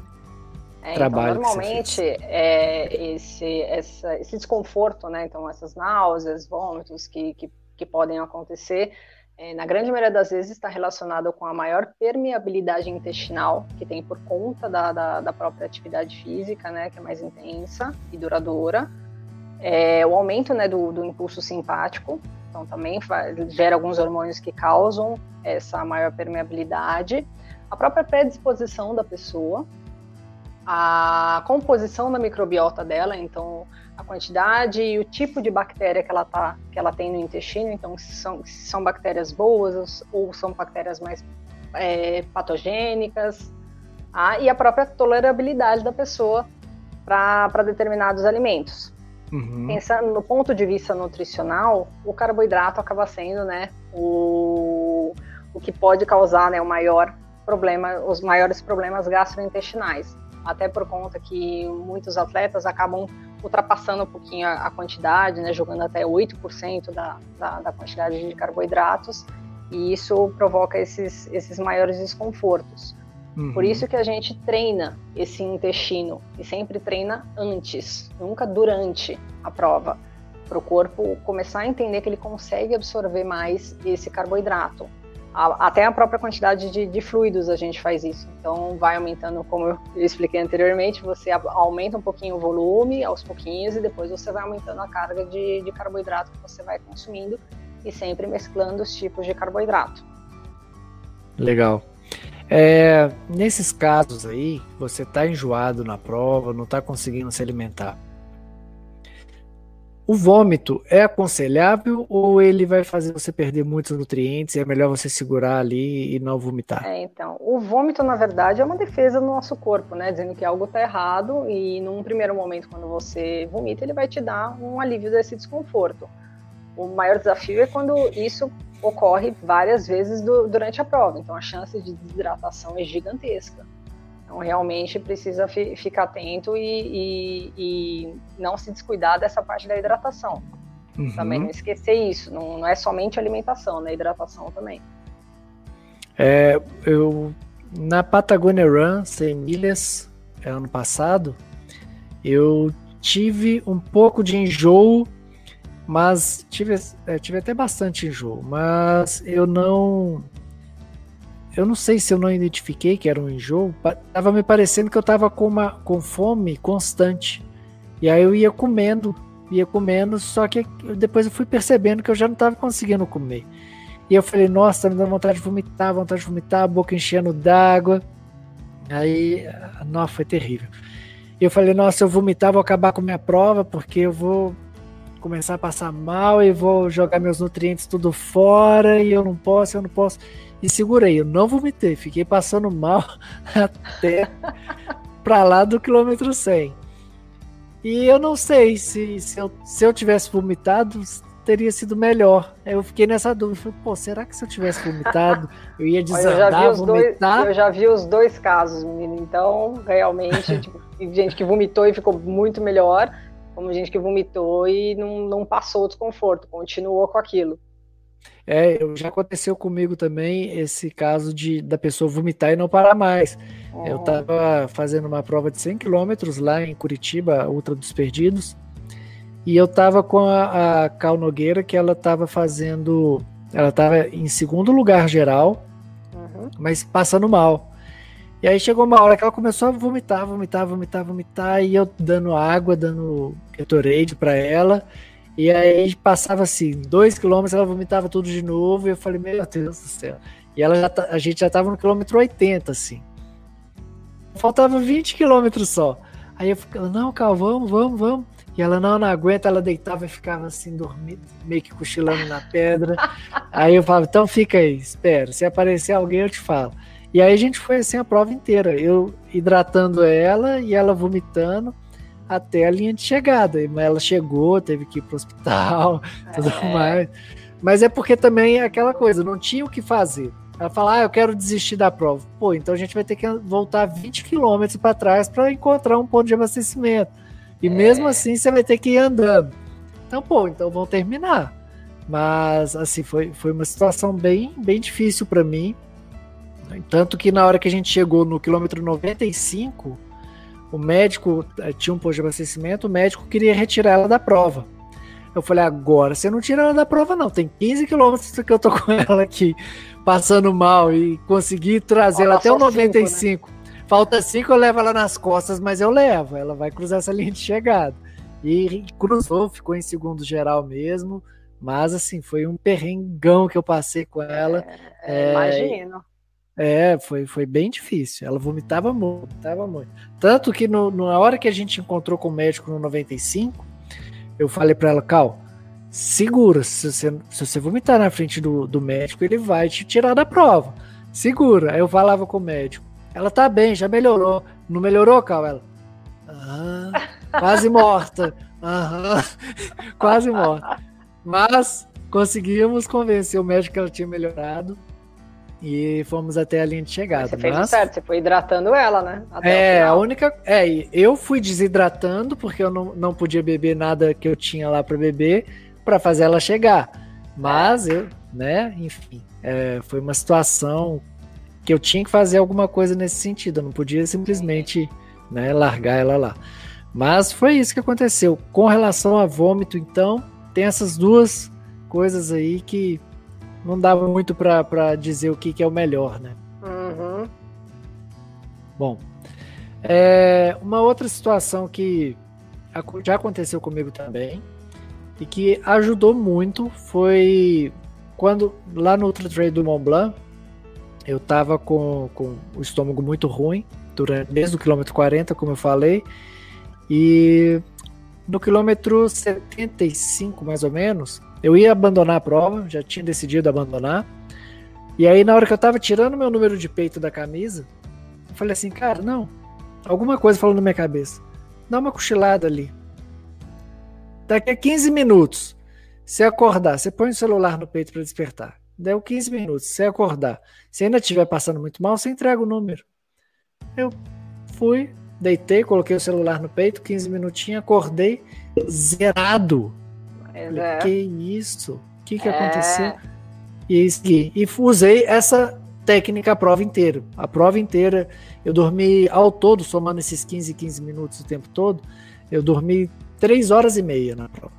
é, então, trabalho. Então, normalmente, é, esse, essa, esse desconforto, né? Então, essas náuseas, vômitos que, que, que podem acontecer, é, na grande maioria das vezes está relacionado com a maior permeabilidade intestinal que tem por conta da, da, da própria atividade física, né? Que é mais intensa e duradoura. É, o aumento né, do, do impulso simpático, então também faz, gera alguns hormônios que causam essa maior permeabilidade. A própria predisposição da pessoa, a composição da microbiota dela, então a quantidade e o tipo de bactéria que ela, tá, que ela tem no intestino, então se são, se são bactérias boas ou são bactérias mais é, patogênicas, ah, e a própria tolerabilidade da pessoa para determinados alimentos. Uhum. Pensando no ponto de vista nutricional, o carboidrato acaba sendo né, o, o que pode causar né, o maior problema, os maiores problemas gastrointestinais até por conta que muitos atletas acabam ultrapassando um pouquinho a, a quantidade, né, jogando até 8% da, da, da quantidade de carboidratos, e isso provoca esses, esses maiores desconfortos. Uhum. Por isso que a gente treina esse intestino e sempre treina antes, nunca durante a prova, para o corpo começar a entender que ele consegue absorver mais esse carboidrato. Até a própria quantidade de, de fluidos a gente faz isso. Então vai aumentando, como eu expliquei anteriormente, você aumenta um pouquinho o volume aos pouquinhos e depois você vai aumentando a carga de, de carboidrato que você vai consumindo e sempre mesclando os tipos de carboidrato. Legal. É, nesses casos aí, você está enjoado na prova, não está conseguindo se alimentar. O vômito é aconselhável ou ele vai fazer você perder muitos nutrientes e é melhor você segurar ali e não vomitar? É, então, o vômito, na verdade, é uma defesa do nosso corpo, né? Dizendo que algo está errado e num primeiro momento, quando você vomita, ele vai te dar um alívio desse desconforto. O maior desafio é quando isso ocorre várias vezes do, durante a prova, então a chance de desidratação é gigantesca. Então, realmente precisa fi, ficar atento e, e, e, não se descuidar dessa parte da hidratação. Uhum. Também não esquecer isso, não, não é somente alimentação, né? Hidratação também. É, eu, na Patagonia Run, 100 milhas, ano passado, eu tive um pouco de enjoo mas tive, é, tive até bastante enjoo, mas eu não. Eu não sei se eu não identifiquei que era um enjoo. Tava me parecendo que eu tava com, uma, com fome constante. E aí eu ia comendo, ia comendo, só que depois eu fui percebendo que eu já não tava conseguindo comer. E eu falei, nossa, tá me dando vontade de vomitar, vontade de vomitar, a boca enchendo d'água. Aí, nossa, foi terrível. Eu falei, nossa, eu vomitar, vou acabar com minha prova, porque eu vou começar a passar mal e vou jogar meus nutrientes tudo fora e eu não posso, eu não posso. E segurei, eu não vomitei, fiquei passando mal até pra lá do quilômetro 100. E eu não sei se, se, eu, se eu tivesse vomitado, teria sido melhor. Eu fiquei nessa dúvida. Falei, pô, será que se eu tivesse vomitado, eu ia desandar, eu vomitar? Dois, eu já vi os dois casos, menino. Então, realmente, tipo, gente que vomitou e ficou muito melhor como gente que vomitou e não, não passou o desconforto, continuou com aquilo. É, já aconteceu comigo também esse caso de da pessoa vomitar e não parar mais. Oh. Eu estava fazendo uma prova de 100 quilômetros lá em Curitiba, Ultra dos Perdidos, e eu estava com a, a Cal Nogueira, que ela estava fazendo, ela estava em segundo lugar geral, uhum. mas passando mal. E aí chegou uma hora que ela começou a vomitar, vomitar, vomitar, vomitar, e eu dando água, dando Gatorade para ela. E aí passava assim, dois quilômetros, ela vomitava tudo de novo, e eu falei, meu Deus do céu. E ela já tá, a gente já tava no quilômetro 80, assim. Faltava 20 quilômetros só. Aí eu ficava, não, Cal, vamos, vamos, vamos. E ela não, não aguenta, ela deitava e ficava assim, dormindo, meio que cochilando na pedra. aí eu falava, então fica aí, espera. Se aparecer alguém, eu te falo. E aí a gente foi assim a prova inteira, eu hidratando ela e ela vomitando até a linha de chegada. Ela chegou, teve que ir pro hospital, tudo é. mais. Mas é porque também é aquela coisa, não tinha o que fazer. Ela fala, ah, eu quero desistir da prova. Pô, então a gente vai ter que voltar 20 quilômetros para trás para encontrar um ponto de abastecimento. E é. mesmo assim você vai ter que ir andando. Então, pô, então vão terminar. Mas assim, foi, foi uma situação bem, bem difícil para mim. Tanto que na hora que a gente chegou no quilômetro 95, o médico eh, tinha um posto de abastecimento, o médico queria retirar ela da prova. Eu falei, agora você não tira ela da prova, não. Tem 15 quilômetros que eu tô com ela aqui, passando mal, e consegui trazer ela até o 95. Cinco, né? Falta 5, eu levo ela nas costas, mas eu levo. Ela vai cruzar essa linha de chegada. E cruzou, ficou em segundo geral mesmo. Mas assim, foi um perrengão que eu passei com ela. É, é, imagino. É, foi, foi bem difícil. Ela vomitava muito, vomitava muito. Tanto que no, na hora que a gente encontrou com o médico no 95, eu falei para ela, Cal, segura. Se você, se você vomitar na frente do, do médico, ele vai te tirar da prova. Segura. Aí eu falava com o médico. Ela tá bem, já melhorou. Não melhorou, Cal? Ela. Ah, quase morta. Aham, quase morta. Mas conseguimos convencer o médico que ela tinha melhorado. E fomos até a linha de chegada. Você fez mas... certo, você foi hidratando ela, né? Até é, a única. É, eu fui desidratando, porque eu não, não podia beber nada que eu tinha lá para beber, para fazer ela chegar. Mas eu, né, enfim, é, foi uma situação que eu tinha que fazer alguma coisa nesse sentido, eu não podia simplesmente né, largar ela lá. Mas foi isso que aconteceu. Com relação a vômito, então, tem essas duas coisas aí que não dava muito para dizer o que, que, é o melhor, né? Uhum. Bom, é, uma outra situação que já aconteceu comigo também e que ajudou muito foi quando lá no Ultra Trail do Mont Blanc eu tava com, com o estômago muito ruim durante desde o quilômetro 40, como eu falei, e no quilômetro 75 mais ou menos, eu ia abandonar a prova, já tinha decidido abandonar. E aí, na hora que eu tava tirando meu número de peito da camisa, eu falei assim, cara, não. Alguma coisa falou na minha cabeça. Dá uma cochilada ali. Daqui a 15 minutos, se acordar, você põe o celular no peito para despertar. Deu 15 minutos, se acordar. Se ainda estiver passando muito mal, você entrega o número. Eu fui, deitei, coloquei o celular no peito, 15 minutinhos, acordei zerado. Falei. Que isso? O que, que é. aconteceu? E, e, e usei essa técnica a prova inteira. A prova inteira, eu dormi ao todo, somando esses 15, 15 minutos o tempo todo, eu dormi 3 horas e meia na prova.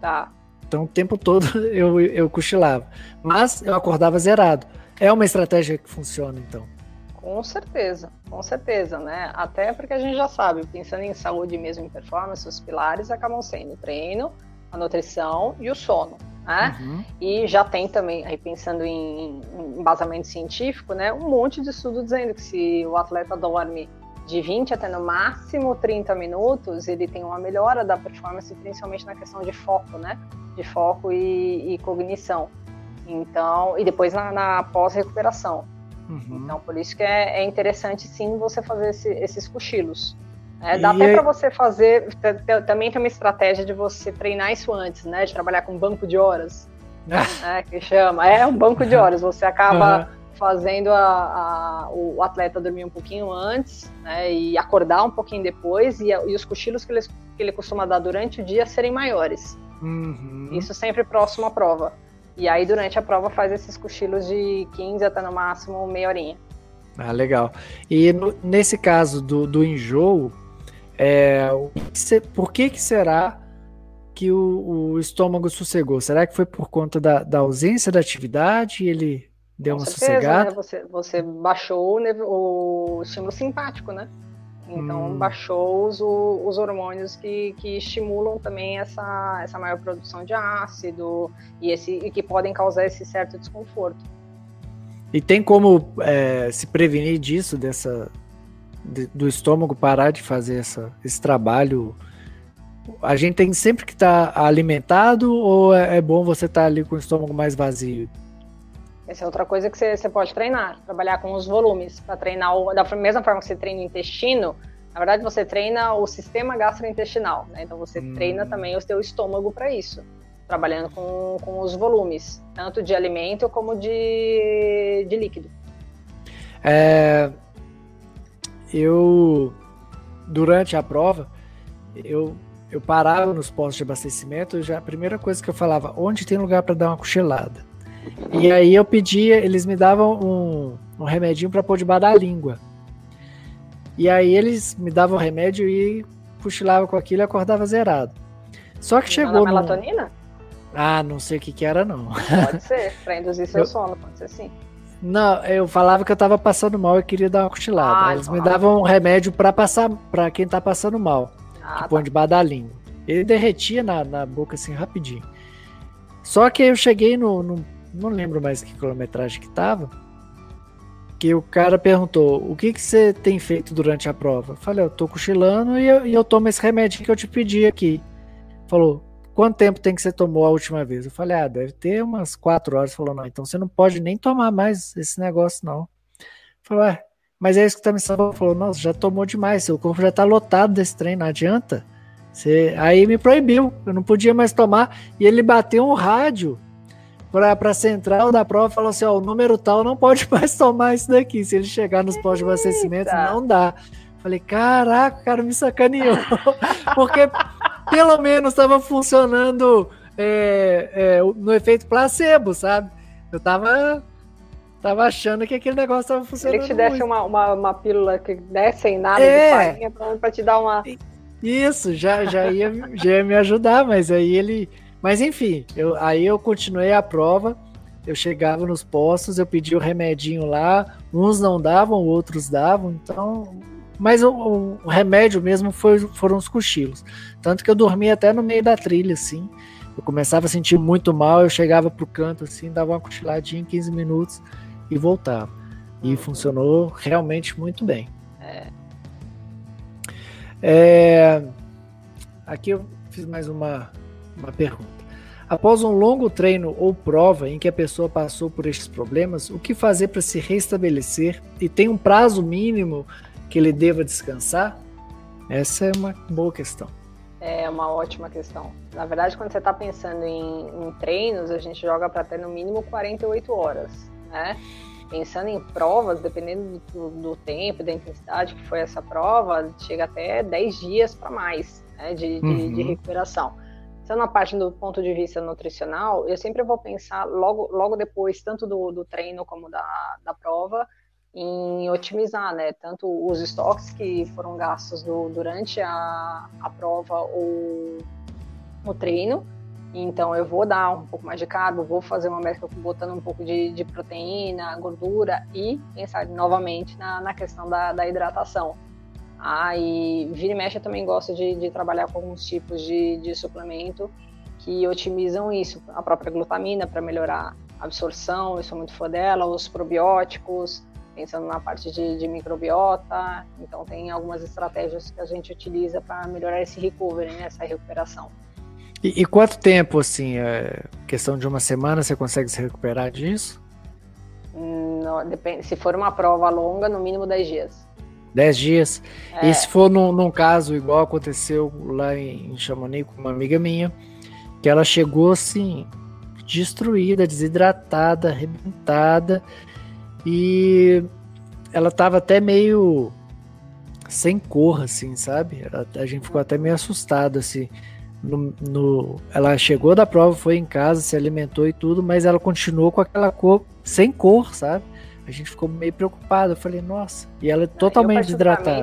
Tá. Então o tempo todo eu, eu cochilava. Mas eu acordava zerado. É uma estratégia que funciona, então. Com certeza, com certeza, né? Até porque a gente já sabe, pensando em saúde mesmo em performance, os pilares acabam sendo o treino, a nutrição e o sono, né? Uhum. E já tem também, aí pensando em, em embasamento científico, né? Um monte de estudo dizendo que se o atleta dorme de 20 até no máximo 30 minutos, ele tem uma melhora da performance, principalmente na questão de foco, né? De foco e, e cognição. Então, e depois na, na pós-recuperação. Uhum. Então, por isso que é, é, interessante sim você fazer esse, esses cochilos. É, dá e até para você fazer. Também tem uma estratégia de você treinar isso antes, né? De trabalhar com banco de horas. né, que chama. É um banco de horas. Você acaba uhum. fazendo a, a, o atleta dormir um pouquinho antes, né? E acordar um pouquinho depois, e, e os cochilos que ele, que ele costuma dar durante o dia serem maiores. Uhum. Isso sempre próximo à prova. E aí, durante a prova, faz esses cochilos de 15 até no máximo meia horinha. Ah, legal. E no, nesse caso do, do enjoo, é, por que, que será que o, o, estômago sossegou? Será que foi por conta da, da ausência da atividade e ele deu Com uma certeza, sossegada? Né? Você, você baixou o, o estímulo simpático, né? Então, hum. baixou os, os hormônios que, que estimulam também essa, essa maior produção de ácido e, esse, e que podem causar esse certo desconforto. E tem como é, se prevenir disso, dessa, de, do estômago parar de fazer essa, esse trabalho? A gente tem sempre que estar tá alimentado ou é, é bom você estar tá ali com o estômago mais vazio? Essa é outra coisa que você, você pode treinar, trabalhar com os volumes, para treinar o, da mesma forma que você treina o intestino, na verdade você treina o sistema gastrointestinal, né? Então você hum. treina também o seu estômago para isso, trabalhando com, com os volumes, tanto de alimento como de, de líquido. É, eu, durante a prova, eu, eu parava nos postos de abastecimento, já a primeira coisa que eu falava, onde tem lugar para dar uma cochilada? E aí eu pedia, eles me davam um, um remedinho para pôr debaixo da língua. E aí eles me davam o remédio e cochilava com aquilo e acordava zerado. Só que chegou. Não melatonina? No... Ah, não sei o que que era, não. Pode ser, pra induzir seu eu... sono, pode ser sim. Não, eu falava que eu tava passando mal e queria dar uma cochilada. Ah, Eles me davam um remédio para passar para quem tá passando mal. Ah, que tá. põe debaixo da língua. Ele derretia na, na boca assim rapidinho. Só que eu cheguei no, no não lembro mais que quilometragem que tava, que o cara perguntou, o que que você tem feito durante a prova? Eu falei, eu tô cochilando e eu, e eu tomo esse remédio que eu te pedi aqui. Falou, quanto tempo tem que você tomou a última vez? Eu falei, ah, deve ter umas quatro horas. Falou, não, então você não pode nem tomar mais esse negócio, não. Falou, é, mas é isso que tá me salvando. Falou, nossa, já tomou demais, seu corpo já tá lotado desse trem, não adianta. Você... Aí me proibiu, eu não podia mais tomar. E ele bateu um rádio para a central da prova falou assim: ó, o número tal não pode mais tomar isso daqui. Se ele chegar nos postos de abastecimento, não dá. Falei, caraca, o cara me sacaneou. Porque pelo menos estava funcionando é, é, no efeito placebo, sabe? Eu tava, tava achando que aquele negócio estava funcionando. Ele te desse uma, uma, uma, pílula que desse sem nada é. de farinha para te dar uma. Isso, já, já, ia, já ia me ajudar, mas aí ele. Mas enfim, eu, aí eu continuei a prova. Eu chegava nos postos, eu pedia o remedinho lá, uns não davam, outros davam, então. Mas o, o remédio mesmo foi, foram os cochilos. Tanto que eu dormia até no meio da trilha, assim. Eu começava a sentir muito mal, eu chegava pro canto assim, dava uma cochiladinha em 15 minutos e voltava. E funcionou realmente muito bem. É. É, aqui eu fiz mais uma, uma pergunta. Após um longo treino ou prova em que a pessoa passou por estes problemas, o que fazer para se restabelecer e tem um prazo mínimo que ele deva descansar? Essa é uma boa questão. É uma ótima questão. Na verdade, quando você está pensando em, em, treinos, a gente joga para ter no mínimo 48 horas, né? Pensando em provas, dependendo do, do, tempo, da intensidade que foi essa prova, chega até 10 dias para mais né, de, de, uhum. de, recuperação. Então, na parte do ponto de vista nutricional, eu sempre vou pensar logo, logo depois, tanto do, do treino como da, da prova, em otimizar, né, tanto os estoques que foram gastos do, durante a, a prova ou o treino. Então eu vou dar um pouco mais de carbo, vou fazer uma mescla botando um pouco de, de proteína, gordura e pensar novamente na, na questão da, da hidratação. Ah, e vira e mexe eu também gosto de, de trabalhar com alguns tipos de, de suplemento que otimizam isso. A própria glutamina para melhorar a absorção, eu sou muito fã dela, os probióticos, pensando na parte de, de, microbiota. Então, tem algumas estratégias que a gente utiliza para melhorar esse recovery, né, essa recuperação. E, e, quanto tempo, assim, é, questão de uma semana, você consegue se recuperar disso? Não, depende, se for uma prova longa, no mínimo 10 dias. 10 dias? É. E se for num, num, caso igual aconteceu lá em Chamonix com uma amiga minha, que ela chegou assim, destruída, desidratada, arrebentada, e ela tava até meio sem cor, assim, sabe? A, a gente ficou até meio assustado, assim. No, no, ela chegou da prova, foi em casa, se alimentou e tudo, mas ela continuou com aquela cor sem cor, sabe? A gente ficou meio preocupado. Eu falei, nossa, e ela é totalmente desidratada.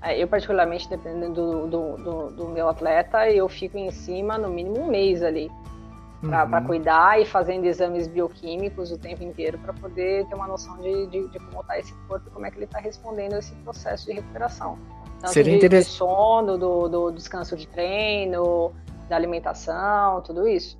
É, eu, particularmente, dependendo do, do, do, do, meu atleta, eu fico em cima no mínimo um mês ali para uhum. cuidar e fazendo exames bioquímicos o tempo inteiro para poder ter uma noção de, de, de como está esse corpo como é que ele está respondendo a esse processo de recuperação. Tanto Seria interessante. de sono, do, do descanso de treino, da alimentação, tudo isso.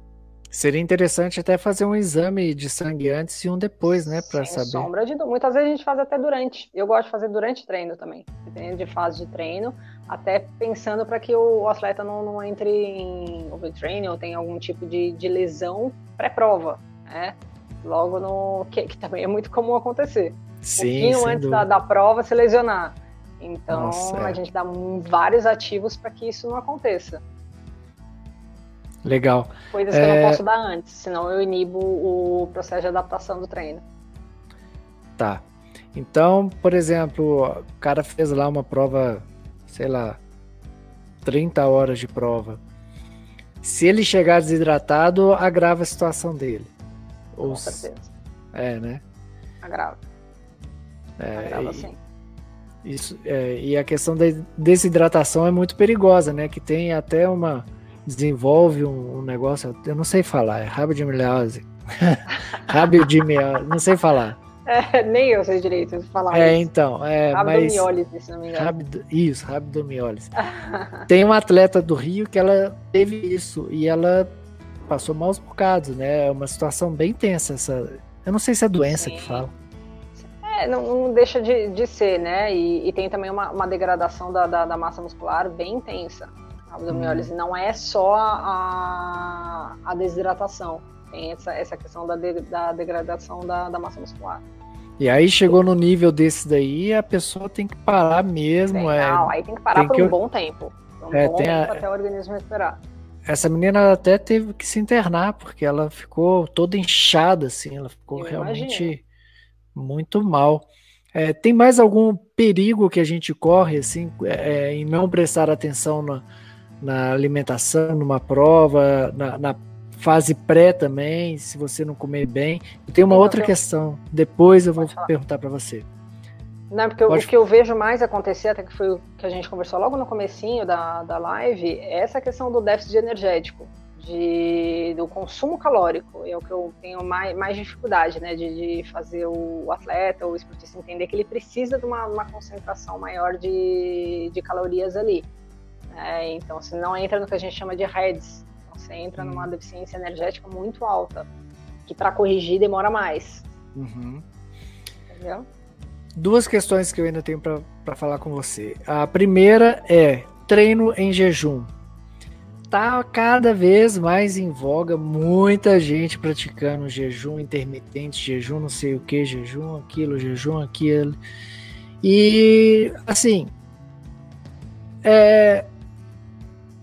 Seria interessante até fazer um exame de sangue antes e um depois, né, para saber. sombra de dúvida. Muitas vezes a gente faz até durante. Eu gosto de fazer durante treino também, dependendo de fase de treino, até pensando para que o atleta não, não entre em overtraining ou tenha algum tipo de, de lesão pré-prova, né? Logo no que, que, também é muito comum acontecer. Sim, um pouquinho antes da, da, prova se lesionar. Então Nossa, é. a gente dá vários ativos para que isso não aconteça. Legal. Coisas que é... eu não é, posso dar antes, senão eu inibo o processo de adaptação do treino. Tá. Então, por exemplo, o cara fez lá uma prova, sei lá, 30 horas de prova. Se ele chegar desidratado, agrava a situação dele. Com Ou certeza. É, né? Agrava. É, agrava e... sim. Isso, é, e a questão da desidratação é muito perigosa, né? Que tem até uma, desenvolve um, um, negócio, eu não sei falar, é rabidimiose. rabidimiose, não sei falar. É, nem eu sei direito falar É, isso. então, é, rabdomiólise, mas... se não me engano. Rabdo, isso, rabdomiólise. Tem uma atleta do Rio que ela teve isso e ela passou maus bocados, né? É uma situação bem tensa essa. Eu não sei se é doença Sim. que fala. É, não, não, deixa de, de ser, né? E, e tem também uma, uma degradação da, da, da, massa muscular bem intensa abdomiólise. Hum. Não é só a, a desidratação, tem essa, essa questão da, de, da degradação da, da massa muscular. E aí chegou no nível desse daí, a pessoa tem que parar mesmo. Tem, é, não, aí tem que parar tem por que... um bom tempo. Um é, bom tem tempo a... até o organismo recuperar. essa menina até teve que se internar, porque ela ficou toda inchada, assim, ela ficou Eu realmente imagino. muito mal. É, tem mais algum perigo que a gente corre, assim, é, em não prestar atenção na, na alimentação, numa prova, na, na, fase pré também, se você não comer bem? Tem uma outra questão, depois eu vou perguntar para você. Não, porque Pode... o que eu vejo mais acontecer, até que foi o que a gente conversou logo no comecinho da, da live, é essa questão do déficit energético, de, do consumo calórico. É o que eu tenho mais, mais dificuldade, né? De, de fazer o atleta ou o esportista entender que ele precisa de uma, uma concentração maior de, de calorias ali. É, então, você não entra no que a gente chama de REDS. Então, você entra numa uhum. deficiência energética muito alta, que para corrigir demora mais. Uhum. Entendeu? duas questões que eu ainda tenho para falar com você. A primeira é treino em jejum. Tá cada vez mais em voga, muita gente praticando jejum intermitente, jejum não sei o que, jejum aquilo, jejum aquilo. E assim, é,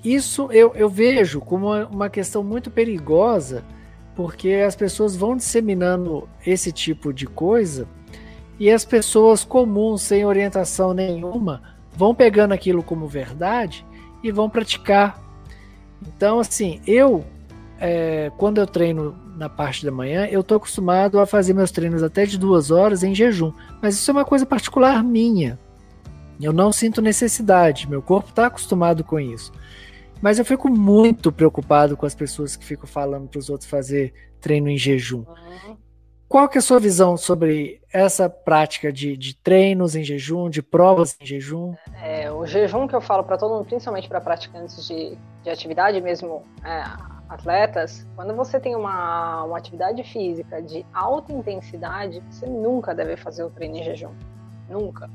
isso eu, eu vejo como uma questão muito perigosa, porque as pessoas vão disseminando esse tipo de coisa e as pessoas comuns, sem orientação nenhuma, vão pegando aquilo como verdade e vão praticar. Então, assim, eu, é, quando eu treino na parte da manhã, eu estou acostumado a fazer meus treinos até de duas horas em jejum. Mas isso é uma coisa particular minha. Eu não sinto necessidade, meu corpo está acostumado com isso. Mas eu fico muito preocupado com as pessoas que ficam falando para os outros fazer treino em jejum. Qual que é a sua visão sobre essa prática de, de treinos em jejum, de provas em jejum? É, o jejum que eu falo para todo mundo, principalmente para praticantes de, de atividade mesmo, é, atletas, quando você tem uma, uma atividade física de alta intensidade, você nunca deve fazer o treino em jejum. Nunca.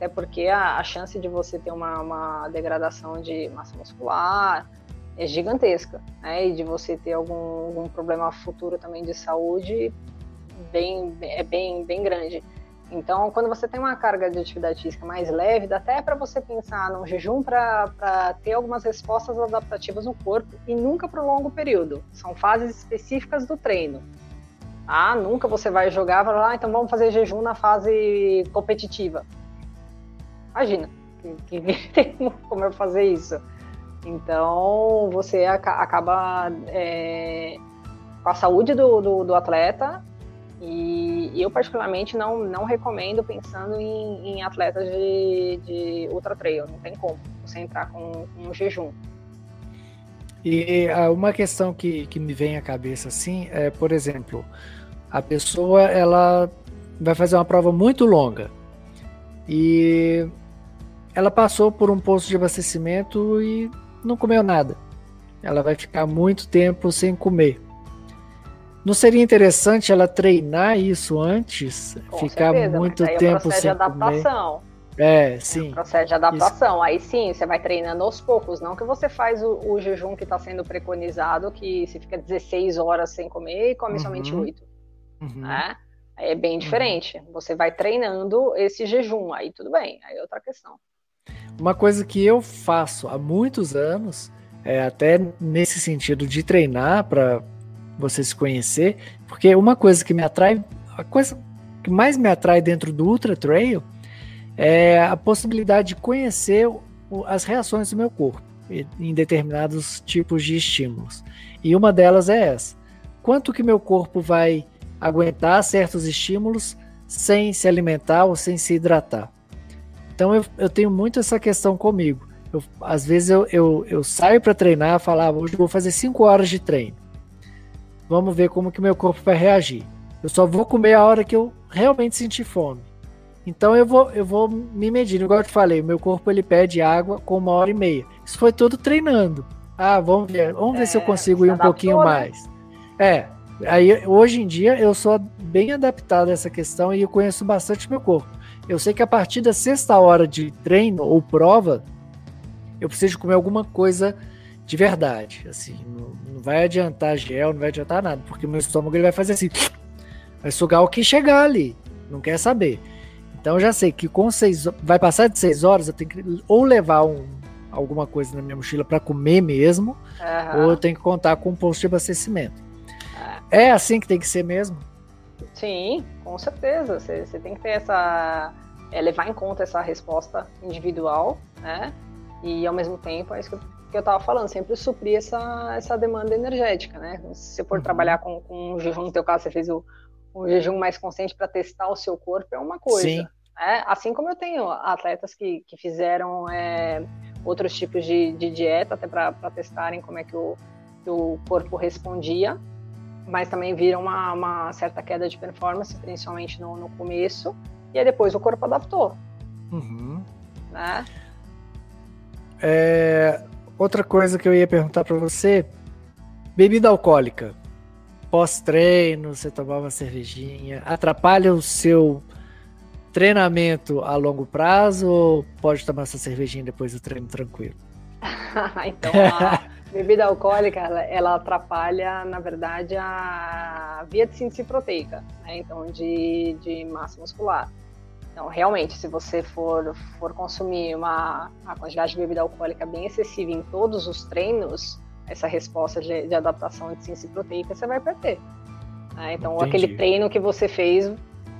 Até porque a, a chance de você ter uma, uma degradação de massa muscular, é gigantesca, né? E de você ter algum, algum problema futuro também de saúde bem, é bem, bem grande. Então, quando você tem uma carga de atividade física mais leve, dá até para você pensar num jejum para ter algumas respostas adaptativas no corpo e nunca para um longo período. São fases específicas do treino. Ah, nunca você vai jogar para lá, ah, então vamos fazer jejum na fase competitiva. Imagina, que, que tem como eu fazer isso. Então, você acaba é, com a saúde do, do, do atleta e eu, particularmente, não, não recomendo pensando em, em atletas de, de ultra trail. Não tem como você entrar com, com um jejum. E uma questão que, que me vem à cabeça assim é, por exemplo, a pessoa ela vai fazer uma prova muito longa e ela passou por um posto de abastecimento e não comeu nada. Ela vai ficar muito tempo sem comer. Não seria interessante ela treinar isso antes? Com ficar certeza, muito tempo é sem de adaptação. Comer? É, sim. É um processo de adaptação. Isso. Aí sim, você vai treinando aos poucos. Não que você faz o, o jejum que está sendo preconizado, que você fica 16 horas sem comer e come uhum. somente 8. Uhum. Né? É bem uhum. diferente. Uhum. Você vai treinando esse jejum. Aí tudo bem. Aí é outra questão. Uma coisa que eu faço há muitos anos, é até nesse sentido de treinar para você se conhecer, porque uma coisa que me atrai, a coisa que mais me atrai dentro do Ultra Trail é a possibilidade de conhecer as reações do meu corpo em determinados tipos de estímulos. E uma delas é essa: quanto que meu corpo vai aguentar certos estímulos sem se alimentar ou sem se hidratar. Então eu, eu tenho muito essa questão comigo. Eu, às vezes eu, eu, eu saio para treinar, falar, ah, hoje vou fazer 5 horas de treino. Vamos ver como que meu corpo vai reagir. Eu só vou comer a hora que eu realmente sentir fome. Então eu vou, eu vou me medir. Igual eu te falei, meu corpo ele pede água com uma hora e meia. Isso foi tudo treinando. Ah, vamos ver, vamos ver é, se eu é, consigo ir um pouquinho né? mais. É, aí hoje em dia eu sou bem adaptado a essa questão e eu conheço bastante meu corpo. Eu sei que a partir da sexta hora de treino ou prova, eu preciso comer alguma coisa de verdade. Assim, não, não, vai adiantar gel, não vai adiantar nada, porque meu estômago ele vai fazer assim, vai sugar o que chegar ali, não quer saber. Então eu já sei que com seis, vai passar de seis horas, eu tenho que ou levar um, alguma coisa na minha mochila para comer mesmo, uhum. ou eu tenho que contar com um posto de abastecimento. É. é assim que tem que ser mesmo? Sim, com certeza. Você, você tem que ter essa. É, levar em conta essa resposta individual, né? E ao mesmo tempo, é isso que eu, que eu tava falando, sempre suprir essa, essa demanda energética, né? Se você for uhum. trabalhar com, com um jejum, no teu caso, você fez o, o jejum mais consciente para testar o seu corpo, é uma coisa. Sim. É, assim como eu tenho atletas que, que fizeram é, outros tipos de, de dieta, até para testarem como é que o, que o corpo respondia, mas também viram uma, uma certa queda de performance, principalmente no, no, começo, e aí depois o corpo adaptou. Uhum. Né? É, outra coisa que eu ia perguntar para você: bebida alcoólica. Pós-treino, você tomar uma cervejinha, atrapalha o seu treinamento a longo prazo ou pode tomar essa cervejinha depois do treino tranquilo? então, a bebida alcoólica, ela, ela, atrapalha, na verdade, a via de síntese proteica, né? então, de, de massa muscular. Então, realmente, se você for, for consumir uma, uma quantidade de bebida alcoólica bem excessiva em todos os treinos, essa resposta de, de adaptação de síntese proteica você vai perder. Né? Então, Entendi. aquele treino que você fez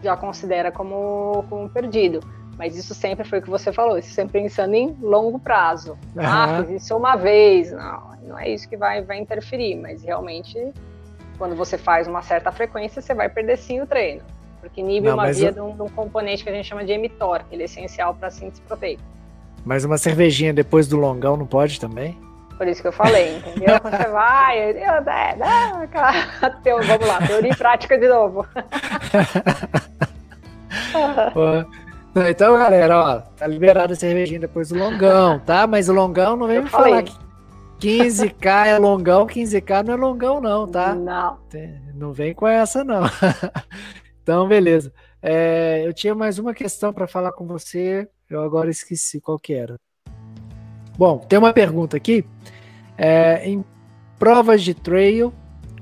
já considera como, como perdido. Mas isso sempre foi o que você falou, isso sempre pensando em longo prazo. Uhum. Ah, fiz isso uma vez. Não, não é isso que vai, vai interferir, mas realmente, quando você faz uma certa frequência, você vai perder sim o treino. Porque inibe uma via eu... de, um, de, um, componente que a gente chama de emitor, que ele é essencial para síntese proteica. Mas uma cervejinha depois do longão não pode também? Por isso que eu falei, entendeu? Quando você vai, eu, é, não, vamos lá, teoria e prática de novo. então, galera, ó, tá liberado a cervejinha depois do longão, tá? Mas o longão não vem eu me falei. falar que 15k é longão, 15k não é longão, não, tá? Não. Não vem com essa, não. então, beleza. É, eu tinha mais uma questão para falar com você, eu agora esqueci qual que era. Bom, tem uma pergunta aqui. É, em provas de trail,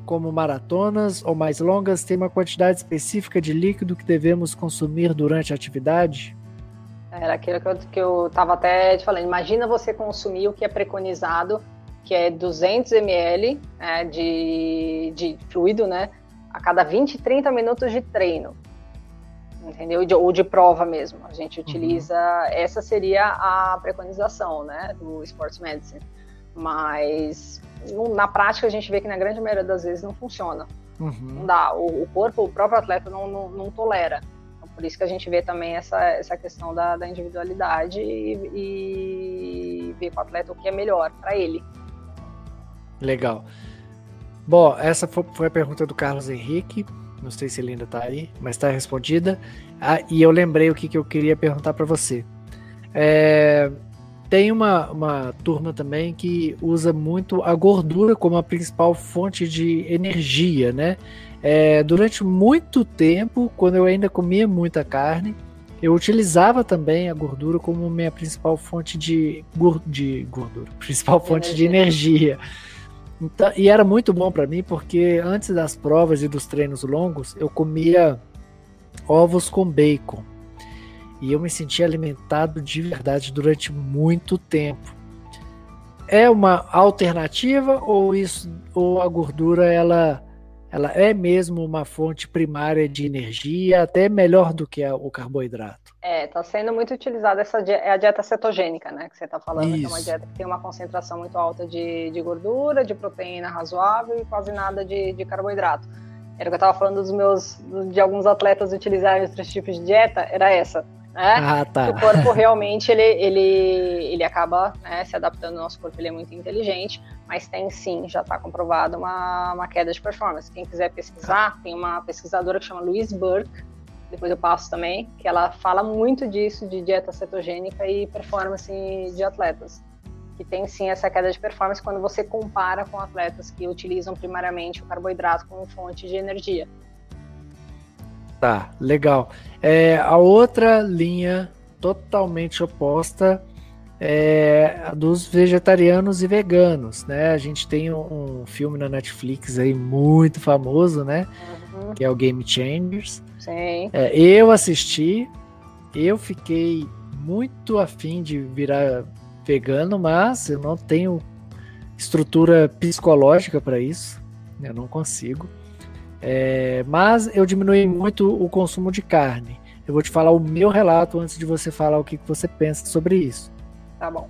como maratonas ou mais longas, tem uma quantidade específica de líquido que devemos consumir durante a atividade? Era aquilo que eu estava até te falando. Imagina você consumir o que é preconizado, que é 200 ml né, de, de fluido, né? A cada 20, 30 minutos de treino entendeu? De, ou de prova mesmo. A gente utiliza, uhum. essa seria a preconização, né, do Sports Medicine. Mas no, na prática a gente vê que na grande maioria das vezes não funciona. Uhum. Não dá. O, o, corpo, o próprio atleta não, não, não, tolera. Então, por isso que a gente vê também essa, essa questão da, da individualidade e, e ver com o atleta o que é melhor para ele. Legal. Bom, essa foi a pergunta do Carlos Henrique. Não sei se ele ainda está aí, mas está respondida. Ah, e eu lembrei o que, que eu queria perguntar para você. É, tem uma, uma turma também que usa muito a gordura como a principal fonte de energia, né? É, durante muito tempo, quando eu ainda comia muita carne, eu utilizava também a gordura como minha principal fonte de, de gordura, principal fonte de energia. Então, e era muito bom para mim porque antes das provas e dos treinos longos, eu comia ovos com bacon. E eu me sentia alimentado de verdade durante muito tempo. É uma alternativa ou isso ou a gordura ela ela é mesmo uma fonte primária de energia, até melhor do que o carboidrato? É, está sendo muito utilizada essa é a dieta cetogênica, né? Que você está falando, Isso. que é uma dieta que tem uma concentração muito alta de, de gordura, de proteína razoável e quase nada de, de carboidrato. Era o que eu estava falando dos meus, de alguns atletas utilizarem outros tipos de dieta, era essa. Né? Ah, tá. O corpo realmente ele, ele, ele acaba né, se adaptando, o nosso corpo ele é muito inteligente, mas tem sim, já está comprovado uma, uma queda de performance. Quem quiser pesquisar, tem uma pesquisadora que chama Louise Burke, depois eu passo também, que ela fala muito disso, de dieta cetogênica e performance de atletas. Que tem sim essa queda de performance quando você compara com atletas que utilizam primariamente o carboidrato como fonte de energia. Tá, legal. É, a outra linha totalmente oposta é a dos vegetarianos e veganos, né? A gente tem um, um filme na Netflix aí muito famoso, né? Uhum. Que é o Game Changers. Sim. É, eu assisti, eu fiquei muito afim de virar vegano, mas eu não tenho estrutura psicológica para isso. Eu não consigo. É, mas eu diminui muito o consumo de carne. Eu vou te falar o meu relato antes de você falar o que você pensa sobre isso. Tá bom.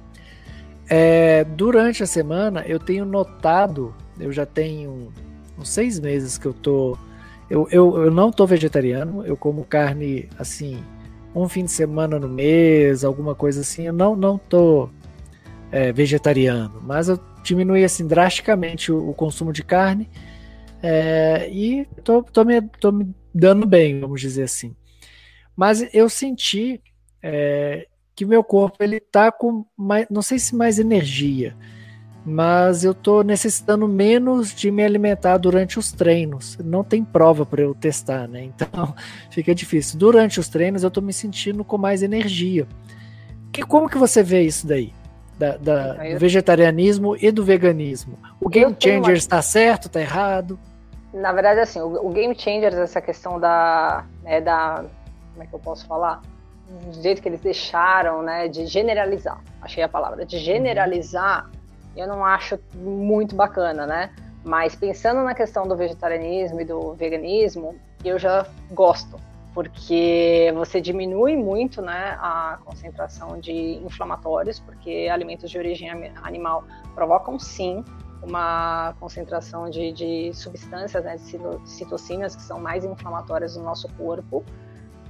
É, durante a semana eu tenho notado, eu já tenho uns seis meses que eu tô. Eu, eu, eu não tô vegetariano, eu como carne assim, um fim de semana no mês, alguma coisa assim. Eu não, não tô é, vegetariano, mas eu diminui assim drasticamente o, o consumo de carne é, e tô, tô, me, tô me dando bem, vamos dizer assim. Mas eu senti é, que meu corpo ele tá com mais, não sei se mais energia, mas eu tô necessitando menos de me alimentar durante os treinos. Não tem prova para eu testar, né? Então fica difícil. Durante os treinos eu tô me sentindo com mais energia. Que, como que você vê isso daí? Da, da do vegetarianismo e do veganismo. O Game Changer está certo, está errado? Na verdade, assim, o, o Game Changers, essa questão da, né, da. Como é que eu posso falar? Do jeito que eles deixaram, né, de generalizar. Achei a palavra. De generalizar, eu não acho muito bacana, né? Mas pensando na questão do vegetarianismo e do veganismo, eu já gosto, porque você diminui muito né, a concentração de inflamatórios, porque alimentos de origem animal provocam sim uma concentração de, de substâncias, né, de citocinas, que são mais inflamatórias no nosso corpo,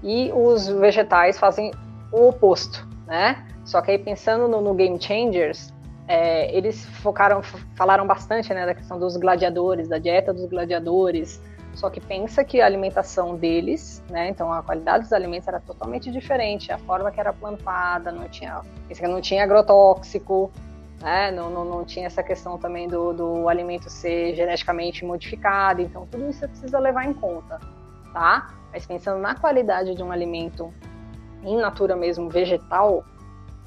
e os vegetais fazem o oposto, né? Só que aí pensando no, no Game Changers, é, eles focaram, falaram bastante né, da questão dos gladiadores, da dieta dos gladiadores, só que pensa que a alimentação deles, né, então a qualidade dos alimentos era totalmente diferente, a forma que era plantada, não tinha, não tinha agrotóxico, né? Não, não, não tinha essa questão também do, do alimento ser geneticamente modificado, então tudo isso você precisa levar em conta, tá? Mas pensando na qualidade de um alimento em natura mesmo, vegetal,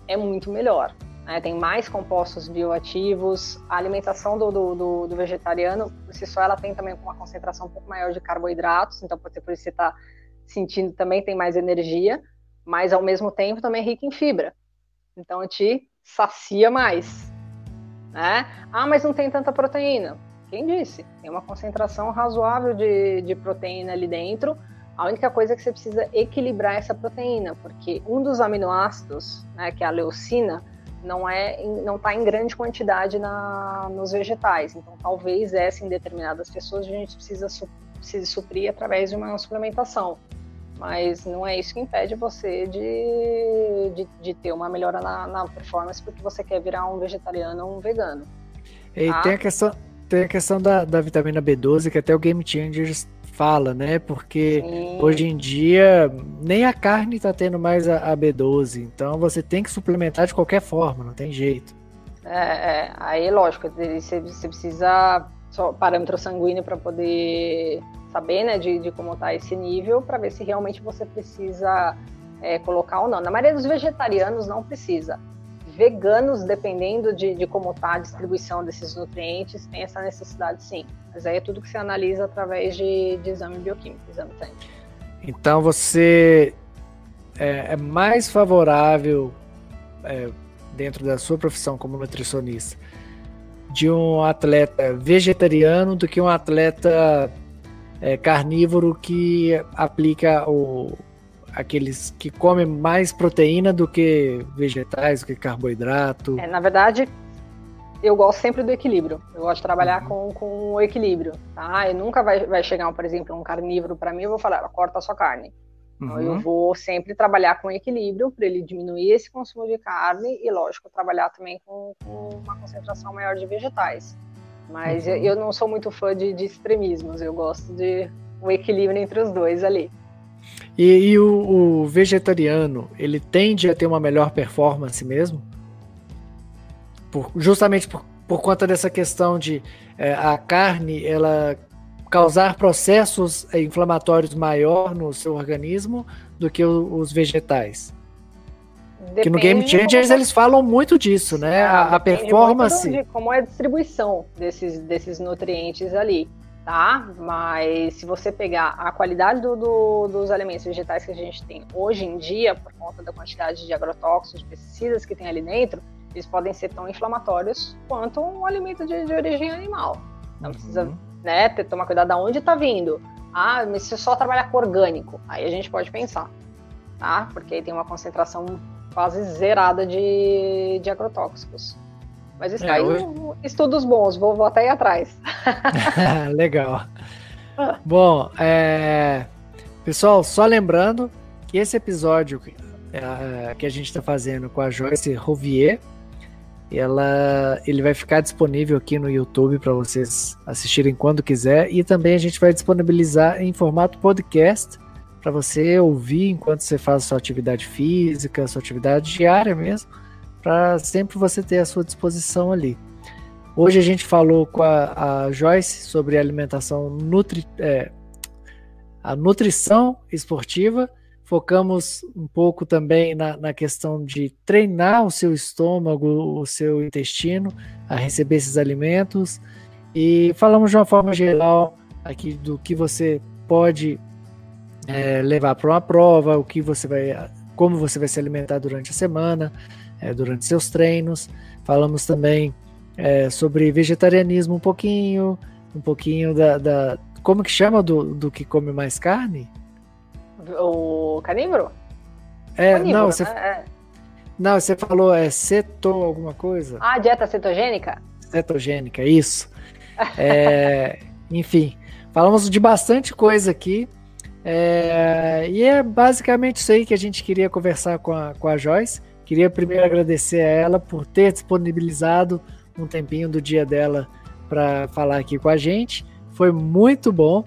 é muito melhor. Né? Tem mais compostos bioativos, a alimentação do, do, do, do, vegetariano, por si só, ela tem também uma concentração um pouco maior de carboidratos, então pode ser por isso que você está sentindo também tem mais energia, mas ao mesmo tempo também é rica em fibra. Então te sacia mais. Né? Ah, mas não tem tanta proteína. Quem disse? Tem uma concentração razoável de, de proteína ali dentro. A única coisa é que você precisa equilibrar essa proteína, porque um dos aminoácidos, né, que é a leucina, não é não está em grande quantidade na, nos vegetais. Então, talvez essa em determinadas pessoas a gente precisa, su, precisa suprir através de uma suplementação mas não é isso que impede você de, de, de ter uma melhora na, na, performance porque você quer virar um vegetariano ou um vegano. E tá? tem a questão, tem a questão da, da vitamina B12 que até o Game Changers fala, né? Porque Sim. hoje em dia nem a carne está tendo mais a, a, B12, então você tem que suplementar de qualquer forma, não tem jeito. É, é aí lógico, você, você precisa só parâmetro sanguíneo para poder saber né, de, de como está esse nível para ver se realmente você precisa é, colocar ou não. Na maioria dos vegetarianos não precisa. Veganos, dependendo de, de como está a distribuição desses nutrientes, tem essa necessidade sim. Mas aí é tudo que você analisa através de, de exame bioquímico, exame sangue. Então você é, é mais favorável, é, dentro da sua profissão como nutricionista, de um atleta vegetariano do que um atleta é, carnívoro que aplica o, aqueles que comem mais proteína do que vegetais, do que carboidrato. É, na verdade, eu gosto sempre do equilíbrio. Eu gosto de trabalhar uhum. com, com o equilíbrio, tá? E nunca vai, vai chegar, por exemplo, um carnívoro para mim, eu vou falar, corta a sua carne. Então, uhum. eu vou sempre trabalhar com equilíbrio para ele diminuir esse consumo de carne e, lógico, trabalhar também com, com uma concentração maior de vegetais. Mas uhum. eu, não sou muito fã de, de, extremismos, eu gosto de um equilíbrio entre os dois ali. E, e o, o, vegetariano, ele tende a ter uma melhor performance mesmo? Por, justamente por, por conta dessa questão de é, a carne, ela causar processos inflamatórios maior no seu organismo do que os vegetais. Depende que no Game Changers como... eles falam muito disso, né? Ah, a, performance. de como é a distribuição desses, desses nutrientes ali, tá? Mas se você pegar a qualidade do, do, dos alimentos vegetais que a gente tem hoje em dia, por conta da quantidade de agrotóxicos, de pesticidas que tem ali dentro, eles podem ser tão inflamatórios quanto um alimento de, de origem animal. Então uhum. precisa né, tomar cuidado de onde está vindo. Ah, mas se só trabalhar com orgânico, aí a gente pode pensar, tá? Porque aí tem uma concentração quase zerada de, de agrotóxicos. Mas isso é, aí, hoje... estudos bons, vou, vou até ir atrás. Legal. Bom, é... pessoal, só lembrando que esse episódio é, que a gente está fazendo com a Joyce Rovier, ela, ele vai ficar disponível aqui no YouTube para vocês assistirem quando quiser e também a gente vai disponibilizar em formato podcast para você ouvir enquanto você faz sua atividade física, sua atividade diária mesmo, para sempre você ter à sua disposição ali. Hoje a gente falou com a, a Joyce sobre alimentação nutri, é, a nutrição esportiva Focamos um pouco também na, na questão de treinar o seu estômago, o seu intestino a receber esses alimentos. E falamos de uma forma geral aqui do que você pode é, levar para uma prova, o que você vai, como você vai se alimentar durante a semana, é, durante seus treinos. Falamos também é, sobre vegetarianismo um pouquinho, um pouquinho da, da, como que chama do, do que come mais carne? O carnívoro? É, não, você. Né? É. Não, você falou é ceto alguma coisa? Ah, dieta cetogênica? Cetogênica, isso. É, enfim, falamos de bastante coisa aqui. É, e é basicamente isso aí que a gente queria conversar com a, com a Joyce. Queria primeiro agradecer a ela por ter disponibilizado um tempinho do dia dela para falar aqui com a gente. Foi muito bom.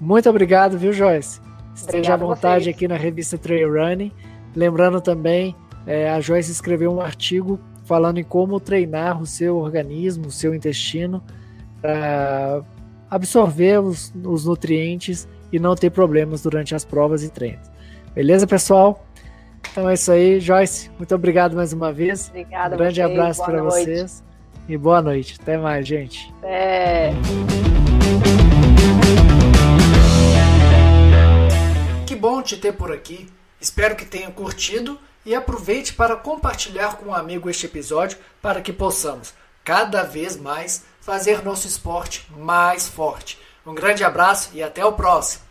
Muito obrigado, viu, Joyce? Esteja à vontade aqui na revista Trail Running. Lembrando também, é, a Joyce escreveu um artigo falando em como treinar o seu organismo, o seu intestino, para absorver os, os nutrientes e não ter problemas durante as provas e treinos. Beleza, pessoal? Então é isso aí, Joyce. Muito obrigado mais uma vez. Obrigada. Um grande abraço para vocês e boa noite. Até mais, gente. É. Bom te ter por aqui. Espero que tenha curtido e aproveite para compartilhar com um amigo este episódio para que possamos cada vez mais fazer nosso esporte mais forte. Um grande abraço e até o próximo.